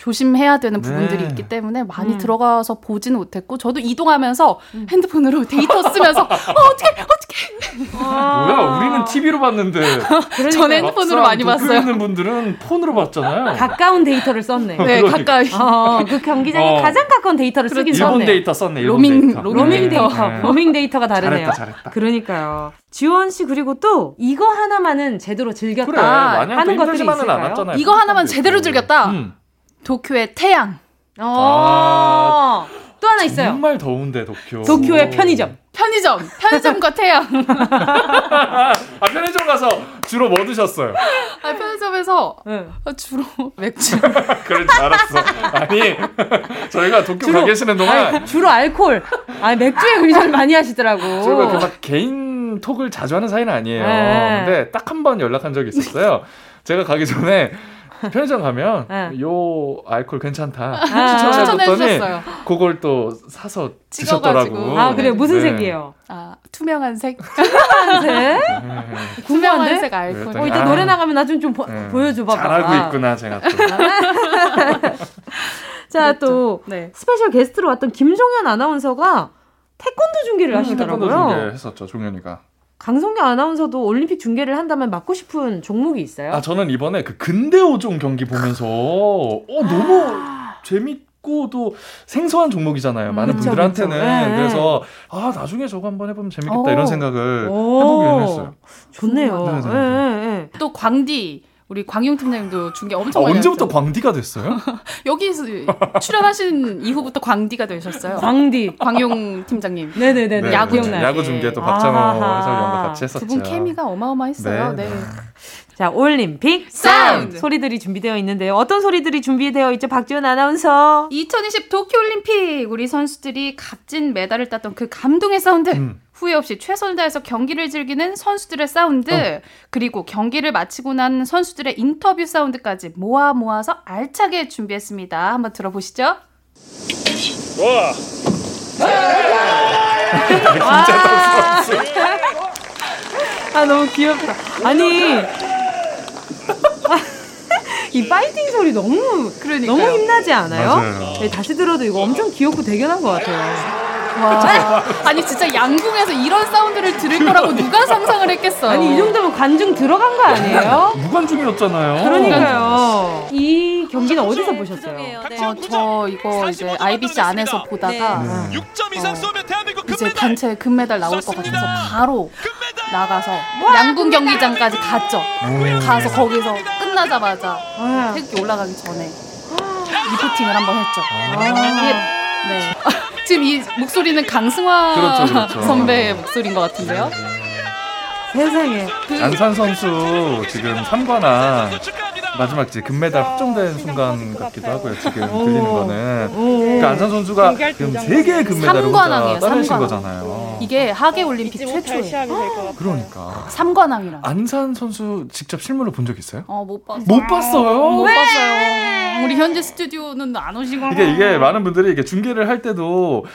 조심해야 되는 부분들이 네. 있기 때문에 많이 음. 들어가서 보지는 못했고 저도 이동하면서 핸드폰으로 데이터 쓰면서 어, 어떻게 어떻게 뭐야, TV로 봤는데. 전 핸드폰으로 많이 봤어요. 있는 분들은 폰으로 봤잖아요. 가까운 데이터를 썼네. 네, 그러니까. 가까이 어, 그 경기장에 어. 가장 가까운 데이터를 쓰긴 일본 썼네. 데이터 썼네. 일본 로밍, 데이터. 로밍 로밍 네. 데이터, 네. 로밍 데이터가 다르네요. 잘했다, 잘했다. 그러니까요. 지원 씨 그리고 또 이거 하나만은 제대로 즐겼다 그래, 하는 것들이 있을까요? 이거 하나만 제대로 즐겼다. 음. 도쿄의 태양. 어. 또 하나 있어요. 정말 더운데 도쿄. 도쿄의 편의점. 편의점, 편의점과 태양. 아 편의점 가서 주로 뭐 드셨어요? 아, 편의점에서 응. 주로 맥주. 그래 알았어. 아니 저희가 도쿄 가 계시는 동안 아니, 주로 알콜. 아 맥주에 의존을 많이 하시더라고. 저희가 그막 개인 톡을 자주 하는 사이는 아니에요. 네. 근데 딱 한 번 연락한 적이 있었어요. 제가 가기 전에 편의점 가면 네. 요 알콜 괜찮다 아, 추천해줬더니. 그걸 또 사서 찍어가지고. 드셨더라고. 아 그래요. 무슨 네. 색이에요? 아, 투명한 색. 파란색. 네. 투명한? 색 알콜. 어 이따 아. 노래 나가면 나 좀좀 네. 보여줘 봐봐. 잘 알고 있구나 제가 또. 자또 네. 스페셜 게스트로 왔던 김종현 아나운서가 태권도 중계를 하시더라고요. 태권도 중계 했었죠 종현이가. 강성규 아나운서도 올림픽 중계를 한다면 맡고 싶은 종목이 있어요? 아 저는 이번에 그 근대 오종 경기 보면서 어 너무 재밌 고 또 생소한 종목이잖아요. 많은 아. 그쵸, 분들한테는 그쵸. 네, 그래서 아 나중에 저거 한번 해보면 재밌겠다 어. 이런 생각을 오. 해보기는 했어요. 좋네요. 네, 예, 네, 예, 예. 또 광디. 우리 광용 팀장님도 중계 아, 엄청 많이 언제부터 하셨죠? 광디가 됐어요? 여기서 출연하신 이후부터 광디가 되셨어요. 광디. 광용 팀장님. 네네네. 네, 야구 네. 야구 중계 또 박찬호. 해설위원과 같이 했었죠. 두 분 케미가 어마어마했어요. 네. 네. 자, 올림픽 사운드. 소리들이 준비되어 있는데요. 어떤 소리들이 준비되어 있죠? 박지원 아나운서. 2020 도쿄올림픽 우리 선수들이 값진 메달을 땄던 그 감동의 사운드 음. 후회 없이 최선을 다해서 경기를 즐기는 선수들의 사운드 어. 그리고 경기를 마치고 난 선수들의 인터뷰 사운드까지 모아 모아서 알차게 준비했습니다. 한번 들어보시죠. 진짜 떴어. 아, 너무 귀엽다. 아니. 이 파이팅 소리 너무 그러니까요. 너무 힘나지 않아요? 맞아요. 네, 다시 들어도 이거 엄청 귀엽고 대견한 것 같아요. 와. 아니 진짜 양궁에서 이런 사운드를 들을 거라고 누가 상상을 했겠어요. 아니 이 정도면 관중 들어간 거 아니에요? 무관중이었잖아요. 그러니까요. 이 경기는 어디서 보셨어요? 어, 저 이거 이제 IBC 안에서 보다가 6점 이상 쏘면 대한민국 이제. 단체 금메달 나올 것 같아서 바로. 나가서 양궁 경기장까지 갔죠. 가서 거기서 끝나자마자 아, 태극기 올라가기 전에 리포팅을 한번 했죠. 이게 네. 지금 이 목소리는 강승화 그렇죠, 그렇죠. 선배의 목소리인 것 같은데요. 세상에. 안산 선수 지금 3관왕 축하합니다. 마지막 이제 금메달 확정된 순간 같기도 하고요. 지금 들리는 거는. 오. 그러니까 안산 선수가 지금 세 개의 금메달을 혼자 삼관왕이에요, 따내신 삼관왕. 거잖아요. 이게 하계 올림픽 최초예요. 그러니까 삼관왕이라. 안산 선수 직접 실물로 본 적 있어요? 어, 못 봤어요. 못 봤어요. 못 봤어요. 우리 현재 스튜디오는 안 오시고. 이게 이게 많은 분들이 이게 중계를 할 때도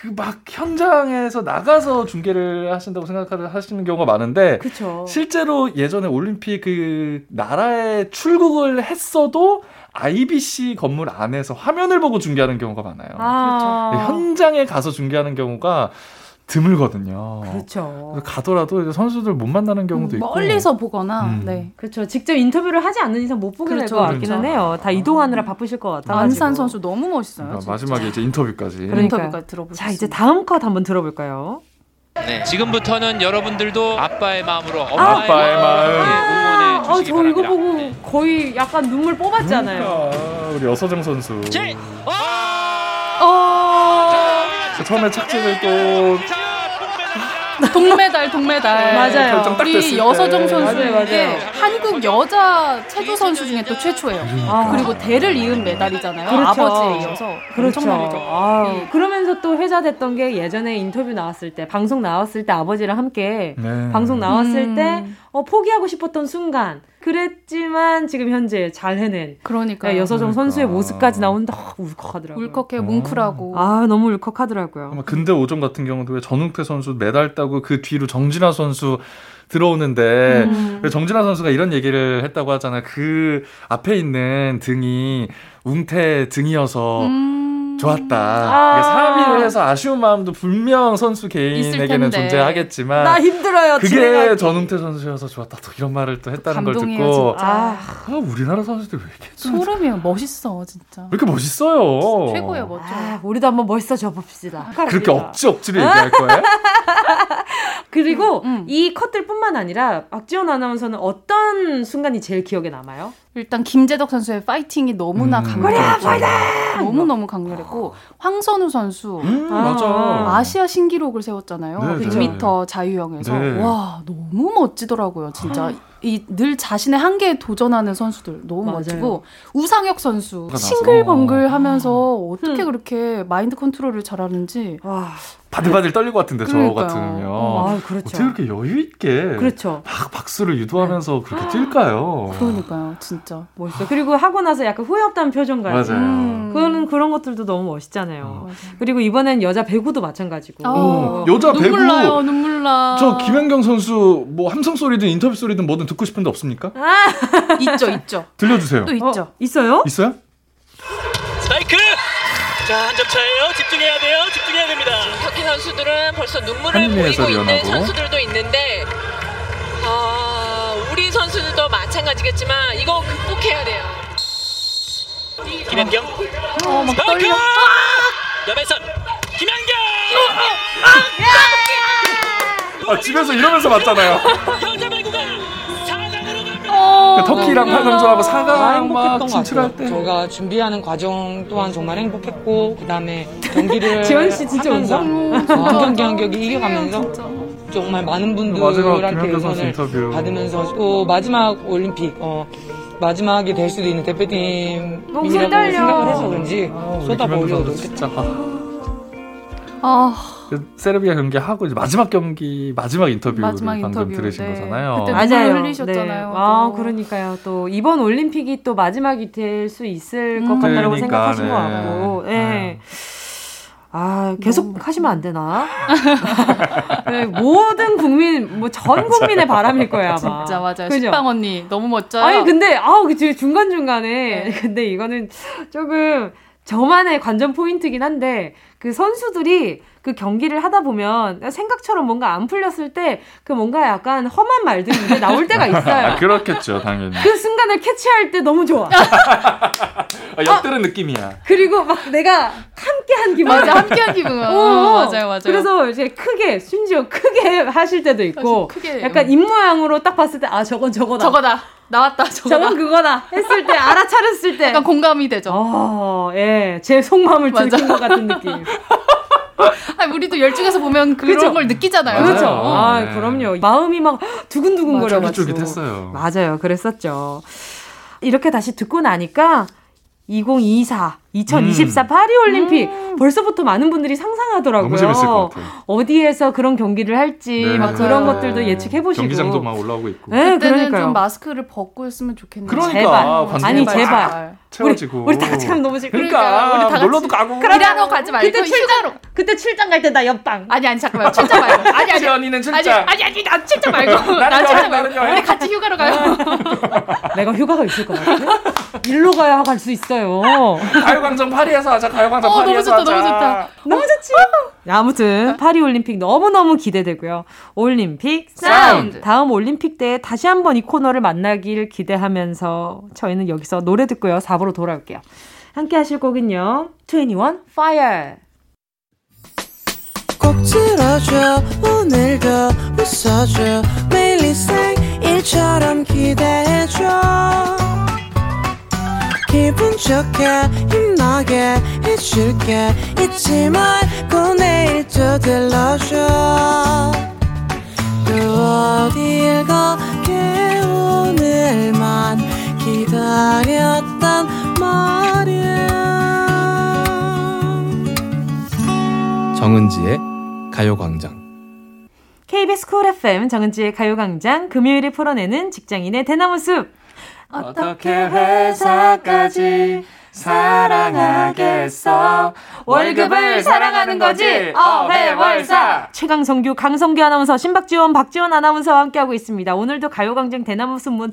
그 막 현장에서 나가서 중계를 하신다고 생각하시는 경우가 많은데 그쵸. 실제로 예전에 올림픽 그 나라에 출국을 했어도 IBC 건물 안에서 화면을 보고 중계하는 경우가 많아요. 아. 현장에 가서 중계하는 경우가 드물거든요. 그렇죠. 가더라도 이제 선수들 못 만나는 경우도 음, 있고. 멀리서 보거나 음. 네. 그렇죠. 직접 인터뷰를 하지 않는 이상 못 보게 그렇죠, 될것 같기는 그렇죠. 해요. 다 이동하느라 바쁘실 것 같아요. 안산 선수 너무 멋있어요. 그러니까. 마지막에 이제 인터뷰까지. 인터뷰까지 들어보겠습니다. 자, 이제 다음 컷 한번 들어볼까요? 네, 지금부터는 여러분들도 아빠의 마음으로 엄마의 아빠의 마음. 응원해 아, 주시기 저 이거 바랍니다. 보고 네. 거의 약간 눈물 뽑았잖아요. 그러니까 우리 여서정 선수. 제, 와! 어, 처음에 착지를 또 동메달, 동메달. 맞아요. 결정 딱 우리 때. 여서정 선수 맞아요, 맞아요. 이게 한국 여자 체조 선수 중에 또 최초예요. 아. 그리고 대를 이은 메달이잖아요. 그렇죠. 아버지에 이어서 그렇죠. 엄청나죠. 아유, 예. 그러면서 또 회자됐던 게 예전에 인터뷰 나왔을 때, 방송 나왔을 때 아버지랑 함께 네. 방송 나왔을 음. 때 어, 포기하고 싶었던 순간. 그랬지만 지금 현재 잘 해낸 그러니까 네, 여서정 그러니까. 선수의 모습까지 나오는데 어, 울컥하더라고요. 울컥해 어. 뭉클하고. 아 너무 울컥하더라고요. 아마 근대 5점 같은 경우도 왜 전웅태 선수 메달 따고 그 뒤로 정진아 선수 들어오는데 음. 왜 정진아 선수가 이런 얘기를 했다고 하잖아요. 그 앞에 있는 등이 웅태 등이어서 음. 좋았다. 아. 이게 3위를 해서 아쉬운 마음도 분명 선수 개인에게는. 존재하겠지만 나 힘들어요. 그게 가기. 전웅태 선수여서 좋았다. 또 이런 말을 또 했다는 걸 감동이에요, 듣고 진짜. 아, 아, 우리나라 선수들 왜 이렇게 소름이에요. 멋있어, 진짜. 왜 이렇게 멋있어요? 최고예요, 멋져. 아, 우리도 한번 멋있어져 봅시다. 그렇게 억지 억지로 얘기할 거예요? 그리고 음. 이 컷들뿐만 아니라 박지원 아나운서는 어떤 순간이 제일 기억에 남아요? 일단 김재덕 선수의 파이팅이 너무나 음. 강렬했고 너무 너무 강렬했고 황선우 선수 음, 아. 아시아 신기록을 세웠잖아요. 네, 100m 자유형에서 네. 와 너무 멋지더라고요. 진짜 이 늘 자신의 한계에 도전하는 선수들 너무 맞아요. 멋지고 우상혁 선수. 싱글벙글하면서 어떻게 음. 그렇게 마인드 컨트롤을 잘하는지 와, 바들바들 떨릴 것 같은데 저 그러니까요. 같으면 아, 그렇죠. 어떻게 그렇게 여유 있게 그렇죠. 막 박수를 유도하면서 그렇게 뛸까요? 그러니까요, 진짜. 멋있어. 그리고 하고 나서 약간 후회 없다는 표정까지. 맞아요. 음. 그거는 그런 것들도 너무 멋있잖아요. 맞아요. 그리고 이번엔 여자 배구도 마찬가지고. 어, 여자 눈물 배구. 나요, 눈물 나. 저 김연경 선수 뭐 함성 소리든 인터뷰 소리든 뭐든 듣고 싶은데 없습니까? 있죠, 있죠. 들려주세요. 또 있죠. 어, 있어요? 있어요? 자, 한 점 차예요. 집중해야 돼요. 집중해야 됩니다. 터키 선수들은 벌써 눈물을 한림의 보이고 있는 연하고. 선수들도 있는데 아, 우리 선수들도 마찬가지겠지만 이거 극복해야 돼요. 김연경. 어, 막 스파이크! 떨려. 여배선 김연경! 아, 집에서 이러면서 봤잖아요. 여자 배구가 4강으로 갑니다. 어, 터키랑 너무 8강전하고 좋아. 4강 막 진출할. 때 저희가 준비하는 과정 또한 정말 행복했고 그다음에 경기를 지원 씨 진짜 하면서. 어, 한 경기 한 경기 이겨가면서 정말 많은 분들한테 응원을. 받으면서 또 마지막 올림픽 어, 마지막이 될 수도 있는 대표팀이라고. 생각을 해서 그런지 김연경 선수 진짜 아, 세르비아 경기 하고 이제 마지막 경기 마지막 인터뷰를 마지막 방금 인터뷰, 들으신 네. 거잖아요. 그때 맞아요. 눈물 흘리셨잖아요, 네. 아, 또. 그러니까요. 또 이번 올림픽이 또 마지막이 될 수 있을 것 음. 같다라고 그러니까, 생각하신 네. 것 같고. 네. 네. 아, 계속 하시면 안 되나? 네, 모든 국민, 뭐 전 국민의 바람일 거예요, 아마. 진짜 맞아요. 그죠? 식빵 언니 너무 멋져요. 아니, 근데, 아우, 그 중간 중간에. 네. 근데 이거는 조금 저만의 관전 포인트긴 한데, 그 선수들이 그 경기를 하다 보면 생각처럼 뭔가 안 풀렸을 때 그 뭔가 약간 험한 말들이 이제 나올 때가 아, 있어요. 그렇겠죠, 당연히. 그 순간을 캐치할 때 너무 좋아. 아, 엿들은 느낌이야. 그리고 막 내가 함께 한 기분. 맞아 함께 한 기분. 어, 어, 맞아요, 맞아요. 그래서 이제 크게 심지어 크게 하실 때도 있고, 크게 약간 입 모양으로 딱 봤을 때 아 저건 저거다. 저거다 나왔다. 저거다. 저건 그거다 했을 때 알아차렸을 때. 약간 공감이 되죠. 어, 예, 제 속마음을 맞아. 들킨 것 같은 느낌. 아니, 우리도 열중해서 보면 그런 그죠? 걸 느끼잖아요. 그렇죠. 맞아요. 아, 네. 그럼요. 마음이 막 두근두근 맞아, 거려가지고. 쫄깃쫄깃했어요. 맞아요. 그랬었죠. 이렇게 다시 듣고 나니까 2024, 2024 파리 올림픽 벌써부터 많은 분들이 상상하더라고요. 너무 재밌을 것 같아요. 어디에서 그런 경기를 할지 네. 막 그런. 것들도 예측해 보시고. 경기장도 막 올라오고 있고. 네, 그때는 그러니까요. 좀 마스크를 벗고 했으면 좋겠네요. 그러니까 제발. 아니, 막 제발. 채워지고. 우리, 우리 다 같이 가면 너무 싫고. 그러니까 우리 다 같이. 놀러도 가고. 일하러 가지 말고 그때 출장 그때 출장 갈 때 나 옆방. 아니 아니 잠깐만 출장 말고 아니 아니 아니 출장. 아니 아니 난 출장 말고 난 출장 말고. 우리 같이 휴가로 가요. 내가 휴가가 있을 것 같아. 일로 가야 갈 수 있어요. 가요광장 파리에서 하자. 가요광장 어, 너무 파리에서 좋다, 하자. 너무 좋다. 너무 좋지? 아무튼 파리 올림픽 너무너무 기대되고요. 올림픽 사운드. 다음 올림픽 때 다시 한번 이 코너를 만나길 기대하면서 저희는 여기서 노래 듣고요. 4부 로 돌아올게요. 함께 하실 곡은요. 21 Fire. 꼭 들어줘 오늘도 웃어줘 매일 일처럼 기대해줘 기분 좋게 힘나게 해줄게 잊지 말고 내일 또 들러줘 또 어딜 가게 오늘만 말이야 정은지의 가요광장. KBS 쿨 FM 정은지의 가요광장 금요일에 풀어내는 직장인의 대나무 숲. 어떻게 회사까지 사랑하겠어? 월급을 사랑하는 거지? 어회월사. 최강성규 강성규 아나운서 신박지원 박지원 아나운서와 함께하고 있습니다. 오늘도 가요광장 대나무 숲 문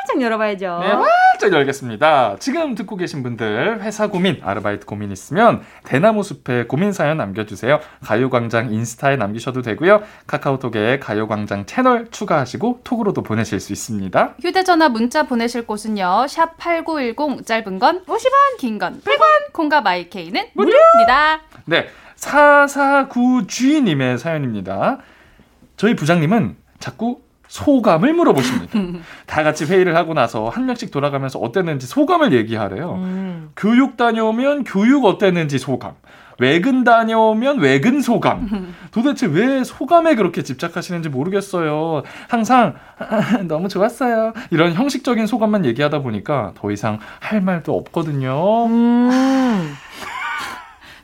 활짝 열어봐야죠. 네 활짝 열겠습니다. 지금 듣고 계신 분들 회사 고민 아르바이트 고민 있으면 대나무 숲에 고민 사연 남겨주세요. 가요광장 인스타에 남기셔도 되고요. 카카오톡에 가요광장 채널 추가하시고 톡으로도 보내실 수 있습니다. 휴대전화 문자 보내실 곳은요. 샵 8910 짧은 건 50원 긴 건 100원. 콩과 마이케이는 무료입니다. 네 449G님의 사연입니다. 저희 부장님은 자꾸 소감을 물어보십니다. 다 같이 회의를 하고 나서 한 명씩 돌아가면서 어땠는지 소감을 얘기하래요. 음. 교육 다녀오면 교육 어땠는지 소감. 외근 다녀오면 외근 소감. 도대체 왜 소감에 그렇게 집착하시는지 모르겠어요. 항상 너무 좋았어요. 이런 형식적인 소감만 얘기하다 보니까 더 이상 할 말도 없거든요. 음.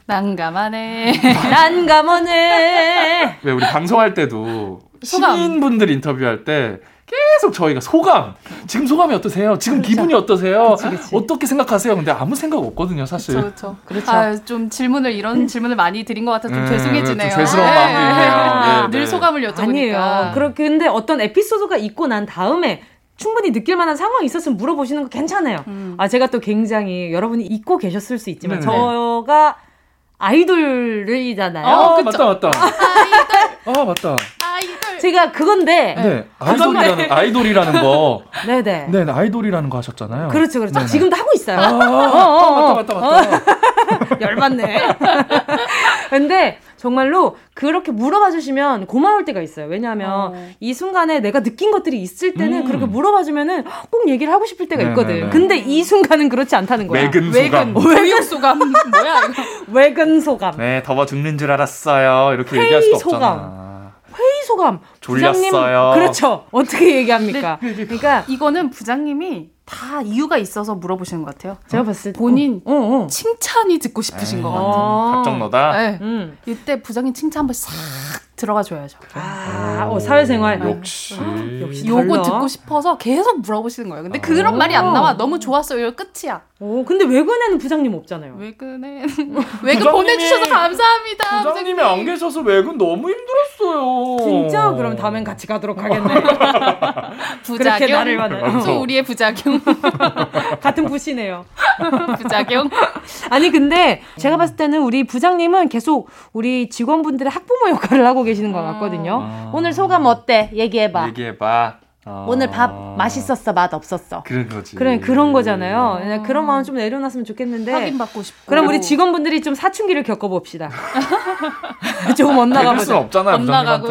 난감하네. 난감하네. 왜 우리 방송할 때도 시민분들 인터뷰할 때 계속 저희가 소감 지금 소감이 어떠세요? 지금 그렇죠. 기분이 어떠세요? 그치, 그치. 어떻게 생각하세요? 근데 아무 생각 없거든요, 사실. 그렇죠. 그렇죠. 아, 좀 질문을 이런 질문을 많이 드린 것 같아서 좀 음, 죄송해지네요. 좀 마음도 네. 있네요. 네, 늘 네. 소감을 여쭤보니까. 아니에요. 그렇게 근데 어떤 에피소드가 있고 난 다음에 충분히 느낄 만한 상황이 있었으면 물어보시는 거 괜찮아요. 음. 아 제가 또 굉장히 여러분이 잊고 계셨을 수 있지만 네네. 저가 아이돌이잖아요. 아, 맞다, 맞다. 아이돌. 아, 맞다. 제가 그건데. 네. 아이돌이라는, 아이돌이라는 거. 네네. 네, 아이돌이라는 거 하셨잖아요. 그렇죠, 그렇죠. 네네. 지금도 하고 있어요. 아, 어, 어, 맞다, 맞다, 맞다. 어. 열받네. 근데 정말로 그렇게 물어봐 주시면 고마울 때가 있어요. 왜냐하면 어. 이 순간에 내가 느낀 것들이 있을 때는 음. 그렇게 물어봐 주면은 꼭 얘기를 하고 싶을 때가 있거든. 네네네. 근데 이 순간은 그렇지 않다는 거야. 외근 소감. 외근 소감. 뭐야 이거. 외근 소감. 네, 더워 죽는 줄 알았어요. 이렇게 얘기할 수 없잖아. 소감. 회의 소감. 졸렸어요. 부장님, 그렇죠. 어떻게 얘기합니까? 그러니까 이거는 부장님이 다 이유가 있어서 물어보시는 것 같아요. 제가 봤을 때 본인 어, 어, 어. 칭찬이 듣고 싶으신 에이, 것 같아요. 답정너다. 네. 음. 이때 부장님 칭찬 한번 싹 들어가 줘야죠. 아, 어, 사회생활. 역시. 아, 역시 요거 듣고 싶어서 계속 물어보시는 거예요. 근데 그런 아. 말이 안 나와. 너무 좋았어요. 끝이야. 오, 근데 외근에는 부장님 없잖아요. 외근에 외근 보내주셔서 감사합니다. 부장님이 안 계셔서 외근 너무 힘들었어요. 진짜? 그럼 다음엔 같이 가도록 하겠네. 부작용. 나를 또 우리의 부작용. 같은 부시네요. 부작용. 아니 근데 제가 봤을 때는 우리 부장님은 계속 우리 직원분들의 학부모 역할을 하고 계시는 것 같거든요. 아. 오늘 소감 어때? 얘기해봐. 얘기해봐. 어... 오늘 밥 맛있었어 맛 없었어? 그런 거지. 그런 그런 거잖아요. 어... 그런 마음 좀 내려놨으면 좋겠는데 확인받고 싶고. 그럼 우리 직원분들이 좀 사춘기를 겪어봅시다. 조금 엇나가 보자. 없잖아요 엇나가고.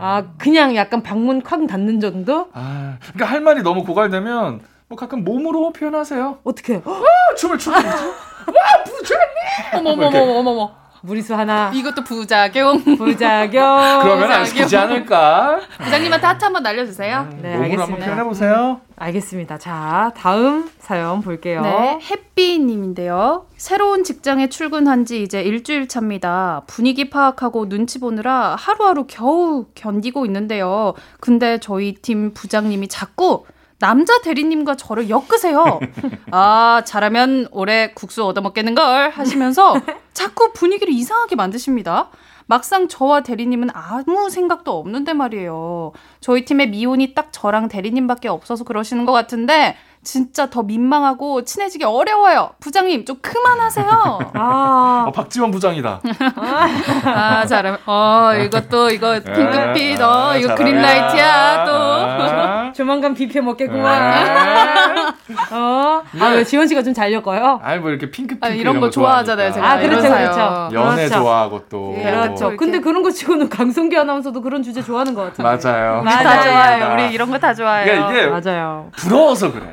아 그냥 약간 방문 확 닫는 정도? 아 그러니까 할 말이 너무 고갈되면 뭐 가끔 몸으로 표현하세요. 어떻게 와 춤을 추고 와 부처님! 어머머머머머머 무리수 하나. 이것도 부작용. 부작용. 그러면 안 시키지 않을까? 부장님한테 하트 한번 날려주세요. 네, 알겠습니다. 한번 표현해 보세요. 음, 알겠습니다. 자, 다음 사연 볼게요. 네, 햇비님인데요. 새로운 직장에 출근한 지 이제 일주일 차입니다. 분위기 파악하고 눈치 보느라 하루하루 겨우 견디고 있는데요. 근데 저희 팀 부장님이 자꾸 남자 대리님과 저를 엮으세요. 아, 잘하면 올해 국수 얻어먹겠는걸 하시면서 자꾸 분위기를 이상하게 만드십니다. 막상 저와 대리님은 아무 생각도 없는데 말이에요. 저희 팀에 미혼이 딱 저랑 대리님밖에 없어서 그러시는 것 같은데 진짜 더 민망하고 친해지기 어려워요. 부장님 좀 그만하세요. 아, 어, 박지원 부장이다. 아 잘하면 어 이것도 이거 네. 핑크빛 어 아, 이거 잘하네. 그린라이트야 또. 아, 조만간 뷔페 먹겠구만. 아, 어, 아, 왜 지원 씨가 좀 잘렸고요? 아이 뭐 이렇게 핑크 핑크 아, 이런 거 좋아하잖아요, 제가. 아, 그렇죠, 이런 그렇죠. 연애 그렇죠. 좋아하고 또 그렇죠. 이렇게. 근데 그런 거 치고는 강성기 아나운서도 그런 주제 좋아하는 것 같은데. 맞아요. 맞아요. 다 좋아요. 우리 이런 거 다 좋아해요. 그러니까 이게 맞아요. 부러워서 그래.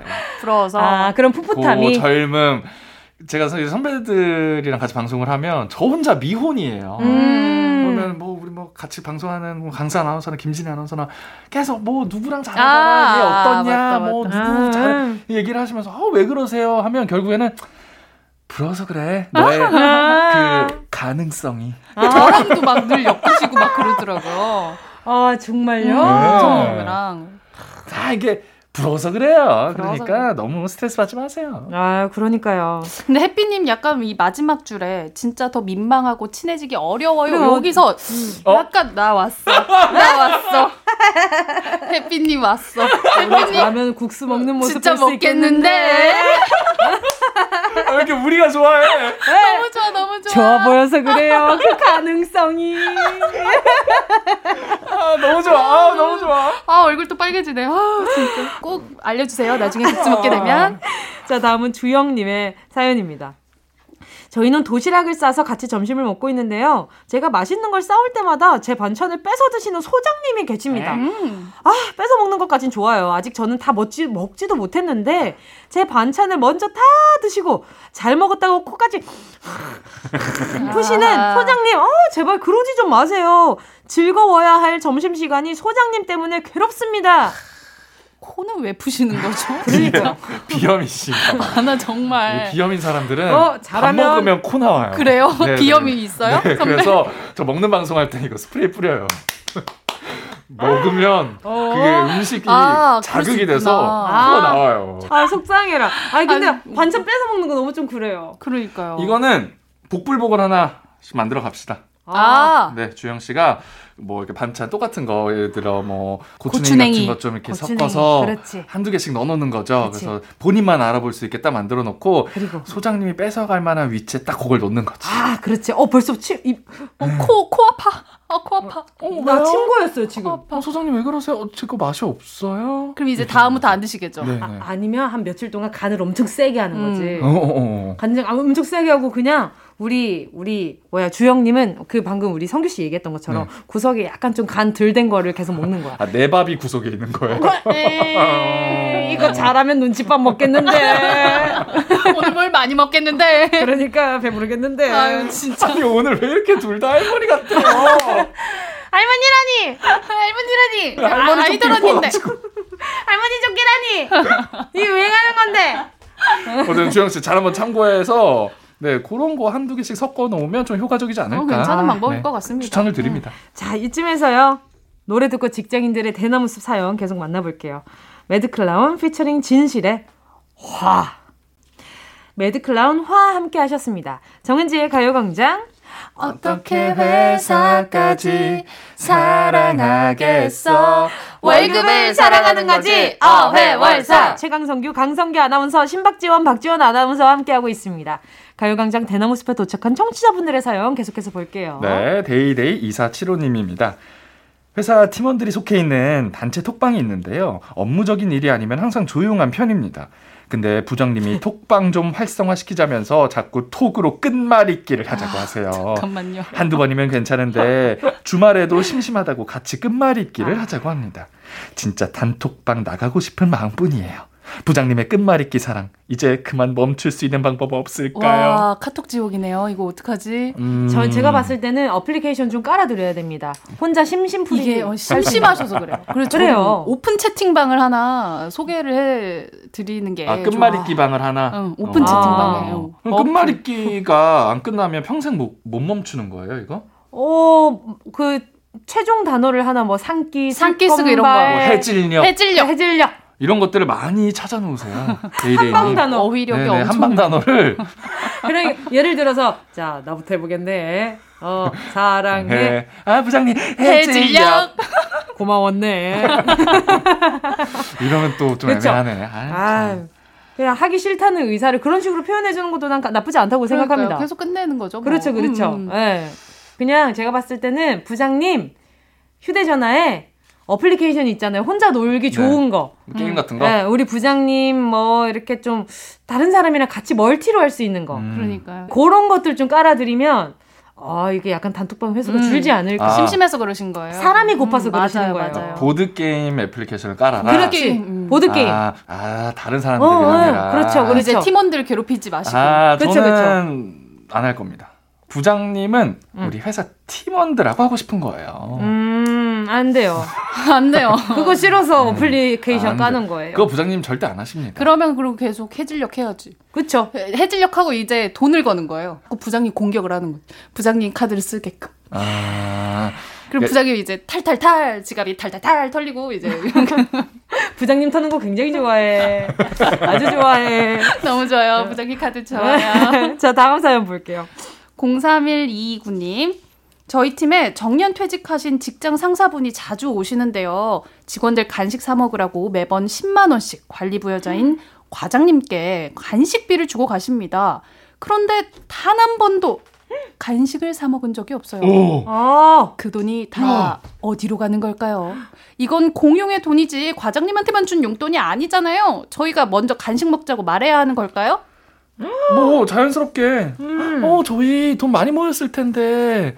부러워서. 아, 그런 그 풋풋함이. 젊음. 제가 선- 선배들이랑 같이 방송을 하면 저 혼자 미혼이에요. 음. 그러면 뭐 우리 뭐 같이 방송하는 뭐 강사 아나운서나 김진희 아나운서나 계속 뭐 누구랑 잘 아, 알아, 얘 어떻냐, 맞다, 뭐 맞다. 누구 아. 잘 얘기를 하시면서 어, 왜 그러세요 하면 결국에는 부러워서 그래 너의 아. 그 가능성이 저랑도 막 늘 엮으시고 막 그러더라고요. 아, 정말요? 네. 정우랑. 다 이게 부러워서 그래요. 부러워서 그러니까 너무 스트레스 받지 마세요. 아, 그러니까요. 근데 햇빛님 약간 이 마지막 줄에 진짜 더 민망하고 친해지기 어려워요. 그럼. 여기서 어? 약간 나 왔어. 나 왔어. 햇빛님 왔어. 햇빛님 라면 국수 먹는 모습 진짜 볼수 있겠는데. 먹겠는데. 왜 이렇게 우리가 좋아해? 너무 좋아, 너무 좋아. 좋아 보여서 그래요. 그 가능성이. 아, 너무 좋아. 아, 너무 좋아. 아 얼굴도 빨개지네. 아 진짜 꼭 알려주세요. 나중에 국수 먹게 되면. 자, 다음은 주영님의 사연입니다. 저희는 도시락을 싸서 같이 점심을 먹고 있는데요. 제가 맛있는 걸 싸올 때마다 제 반찬을 뺏어 드시는 소장님이 계십니다. 음. 아, 뺏어 먹는 것까진 좋아요. 아직 저는 다 먹지, 먹지도 못했는데, 제 반찬을 먼저 다 드시고, 잘 먹었다고 코까지 푸시는 아. 소장님, 어, 제발 그러지 좀 마세요. 즐거워야 할 점심시간이 소장님 때문에 괴롭습니다. 코는 왜 푸시는 거죠? 그러니까. 비염이 씨. 아, 나 정말. 비염인 사람들은 어, 밥 잘하면- 먹으면 코 나와요. 그래요? 네, 비염이 네. 있어요? 네? 그래서 저 먹는 방송 할 때 이거 스프레이 뿌려요. 먹으면 어. 그게 음식이 아, 자극이. 돼서 아. 코가 나와요. 아, 속상해라. 아니, 근데 아니, 반찬 뺏어 먹는 거 너무 좀 그래요. 그러니까요. 이거는 복불복을 하나씩 만들어 갑시다. 아, 네, 주영 씨가 뭐 이렇게 반찬 똑같은 거 예를 들어 뭐 고추냉이, 고추냉이. 같은 것 좀 이렇게 고추냉이, 섞어서 그렇지. 한두 개씩 넣어 놓는 거죠. 그치. 그래서 본인만 알아볼 수 있게 딱 만들어 놓고 그리고. 소장님이 뺏어 갈 만한 위치에 딱 그걸 놓는 거지. 아, 그렇지. 어, 벌써 침, 입, 어, 코, 코 아파. 어, 코 아파. 나 친구였어요, 지금. 어, 소장님 왜 그러세요? 어, 제거 맛이 없어요? 그럼 이제 다음부터 안 드시겠죠? 네 네. 아, 아니면 한 며칠 동안 간을 엄청 세게 하는 음. 거지. 어, 어, 어. 간장 아, 엄청 세게 하고 그냥 우리 우리 뭐야 주영님은 그 방금 우리 성규 씨 얘기했던 것처럼 네. 구석에 약간 좀 간 덜 된 거를 계속 먹는 거야. 아, 내 밥이 구석에 있는 거예요. 에이, 이거 잘하면 눈치밥 먹겠는데. 오늘 뭘 많이 먹겠는데. 그러니까 배부르겠는데. 아유, 진짜. 아니 오늘 왜 이렇게 둘 다 할머니 같아요? 할머니라니, 할머니라니. 할머니 좀 아이돌 언니인데. 할머니 쫓기라니. 이게 왜 가는 건데? 어쨌든 주영 씨 잘 한번 참고해서 네 그런 거 한두 개씩 섞어 놓으면 좀 효과적이지 않을까? 어, 괜찮은 방법일 네, 것 같습니다. 추천을 드립니다. 자 이쯤에서요 노래 듣고 직장인들의 대나무숲 사연 계속 만나볼게요. 매드클라운 피처링 진실의 화. 매드클라운 화 함께 하셨습니다. 정은지의 가요광장. 어떻게 회사까지 사랑하겠어? 월급을 사랑하는 거지. 어회월사. 최강성규, 강성규 아나운서, 신박지원, 박지원 아나운서와 함께하고 있습니다. 가요광장 대나무 숲에 도착한 청취자분들의 사연 계속해서 볼게요. 네, 데이데이 2475님입니다. 회사 팀원들이 속해 있는 단체 톡방이 있는데요. 업무적인 일이 아니면 항상 조용한 편입니다. 근데 부장님이 톡방 좀 활성화시키자면서 자꾸 톡으로 끝말잇기를 하자고 하세요. 잠깐만요. 한두 번이면 괜찮은데 주말에도 심심하다고 같이 끝말잇기를 하자고 합니다. 진짜 단톡방 나가고 싶은 마음뿐이에요. 부장님의 끝말잇기 사랑 이제 그만 멈출 수 있는 방법 없을까요? 와, 카톡 지옥이네요. 이거 어떡하지? 음. 전 제가 봤을 때는 어플리케이션 좀 깔아드려야 됩니다. 혼자 심심풀이. 이게 어, 심심하셔서 그래요. 그래서 그래요. 오픈 채팅방을 하나 소개를 해 드리는 게 아 끝말잇기 방을 하나. 응, 오픈 어. 채팅방이에요. 그럼 끝말잇기가 안 끝나면 평생 못, 못 멈추는 거예요, 이거? 어, 그 최종 단어를 하나 뭐 산기, 산기 쓰고 이런 거. 뭐 해질녘 해질녘. 해질녘. 이런 것들을 많이 찾아놓으세요. 한방 단어. 어휘력이 네네, 엄청 한방 단어를 그래 예를 들어서 자 나부터 해보겠네. 어 사랑해 네. 아 부장님 해질녘. 고마웠네. 이러면 또좀 그쵸? 애매하네. 아, 아 그냥 하기 싫다는 의사를 그런 식으로 표현해 주는 것도 난 나쁘지 않다고 생각합니다. 그러니까요. 계속 끝내는 거죠. 뭐. 그렇죠, 그렇죠. 음. 예. 그냥 제가 봤을 때는 부장님 휴대전화에 어플리케이션이 있잖아요. 혼자 놀기 좋은 거. 게임 같은 거. 네, 우리 부장님 뭐 이렇게 좀 다른 사람이랑 같이 멀티로 할 수 있는 거. 음. 그러니까요. 그런 것들 좀 깔아드리면 아 이게 약간 단톡방 회수가 음. 줄지 않을까. 아. 심심해서 그러신 거예요. 사람이 고파서 음, 그러시는 맞아요, 거예요. 맞아요. 보드 게임 애플리케이션을 깔아라. 그렇지. 음. 보드 게임. 아, 아, 다른 사람들이 어, 어, 아니라. 그렇죠, 그렇죠. 이제 팀원들 괴롭히지 마시고. 아, 그렇죠, 저는 안할 겁니다. 부장님은 우리 회사 팀원들하고 하고 싶은 거예요. 음, 안 돼요. 안 돼요. 그거 싫어서 어플리케이션 안 돼. 까는 거예요. 그거 부장님 절대 안 하십니다. 그러면 그리고 계속 해질녘 해야지. 그쵸? 해질녘하고 이제 돈을 거는 거예요. 그 부장님 공격을 하는 거예요. 부장님 카드를 쓰게끔. 아, 그리고 예. 부장님 이제 탈탈탈 지갑이 탈탈탈 털리고 이제 부장님 타는 거 굉장히 좋아해. 아주 좋아해. 너무 좋아요. 부장님 카드 좋아요. 자, 다음 사연 볼게요. 03129님. 저희 팀에 정년 퇴직하신 직장 상사분이 자주 오시는데요. 직원들 간식 사 먹으라고 매번 10만 원씩 관리 부여자인 과장님께 간식비를 주고 가십니다. 그런데 단 한 번도 간식을 사 먹은 적이 없어요. 오. 아, 그 돈이 다 어디로 가는 걸까요? 이건 공용의 돈이지 과장님한테만 준 용돈이 아니잖아요. 저희가 먼저 간식 먹자고 말해야 하는 걸까요? 뭐 자연스럽게. 음. 어, 저희 돈 많이 모였을 텐데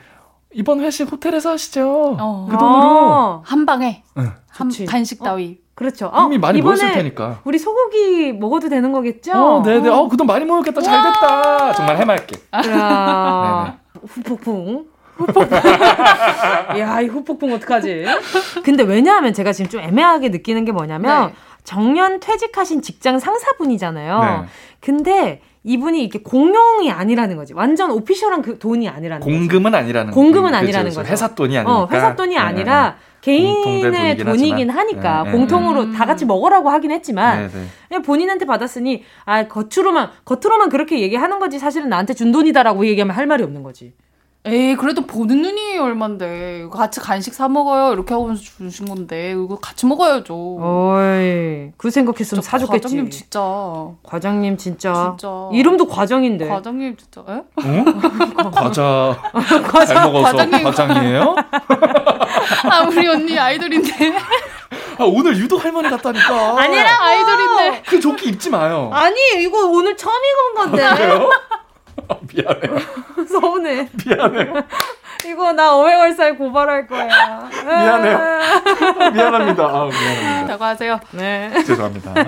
이번 회식 호텔에서 하시죠. 어. 그 돈으로 아, 한 방에 응. 한 좋지. 간식 따위. 그렇죠. 어, 이미 많이 이번에 모였을 테니까. 우리 소고기 먹어도 되는 거겠죠? 어, 네네. 어, 그돈 많이 모였겠다. 잘 됐다. 정말 해맑게. 야, 후폭풍. 후폭풍. 야, 이 후폭풍 어떡하지? 근데 왜냐하면 제가 지금 좀 애매하게 느끼는 게 뭐냐면 네. 정년 퇴직하신 직장 상사분이잖아요. 네. 근데 이분이 이렇게 공용이 아니라는 거지. 완전 오피셜한 그 돈이 아니라는 거지. 공금은 아니라는 공금은 거죠. 아니라는 그렇죠. 거죠. 회사 돈이 아니니까. 어, 회사 돈이 네, 아니라 공통된 개인의 돈이긴 하지만. 하니까 네, 네, 공통으로 네. 다 같이 먹으라고 하긴 했지만 네, 네. 그냥 본인한테 받았으니 아 겉으로만 겉으로만 그렇게 얘기하는 거지 사실은 나한테 준 돈이다라고 얘기하면 할 말이 없는 거지. 에이 그래도 보는 눈이 얼만데 같이 간식 사 먹어요 이렇게 하면서 주신 건데 이거 같이 먹어야죠. 어이 그 생각했으면 사줬겠지. 과장님 진짜 과장님 진짜. 진짜 이름도 과정인데. 과장님 진짜 에? 어? 과자 과자- 잘 먹어서 과장님. 과장이에요? 아 우리 언니 아이돌인데 아, 오늘 유독 할머니 같다니까. 아니라 아이돌인데 그 조끼 입지 마요. 아니 이거 오늘 처음 입은 건데 그래요? 아, 미안해. 서운해. 미안해. 이거 나 어회월사에 고발할 거야. 미안해요. 미안합니다. 아, 미안합니다. 사과하세요. 네. 죄송합니다. 네.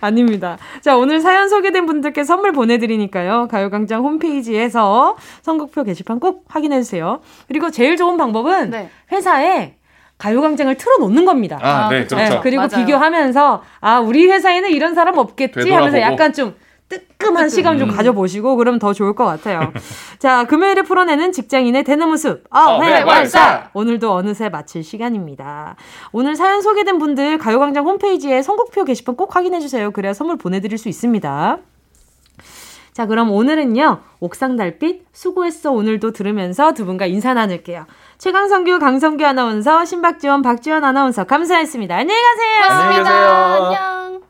아닙니다. 자, 오늘 사연 소개된 분들께 선물 보내드리니까요. 가요광장 홈페이지에서 선곡표 게시판 꼭 확인해주세요. 그리고 제일 좋은 방법은 네. 회사에 가요광장을 틀어놓는 겁니다. 아, 아, 네, 그쵸. 그렇죠. 네, 그리고 맞아요. 비교하면서 아 우리 회사에는 이런 사람 없겠지 되돌아보고. 하면서 약간 좀 뜨끔한 시간 좀 가져보시고 그러면 더 좋을 것 같아요. 자 금요일에 풀어내는 직장인의 대나무 숲 어회월사 어회월사. 오늘도 어느새 마칠 시간입니다. 오늘 사연 소개된 분들 가요광장 홈페이지에 선곡표 게시판 꼭 확인해 주세요. 그래야 선물 보내드릴 수 있습니다. 자, 그럼 오늘은요, 옥상 달빛, 수고했어 오늘도 들으면서 두 분과 인사 나눌게요. 최강성규, 강성규 아나운서, 신박지원, 박지원 아나운서, 감사했습니다. 안녕히 가세요! 안녕히 계세요. 안녕.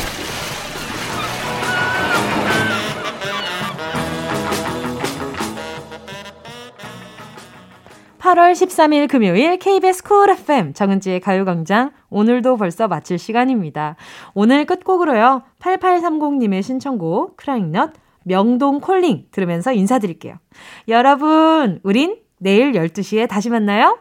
8월 13일 금요일 KBS 쿨 FM 정은지의 가요광장 오늘도 벌써 마칠 시간입니다. 오늘 끝곡으로요. 8830님의 신청곡 크라잉넛 명동 콜링 들으면서 인사드릴게요. 여러분, 우린 내일 12시에 다시 만나요.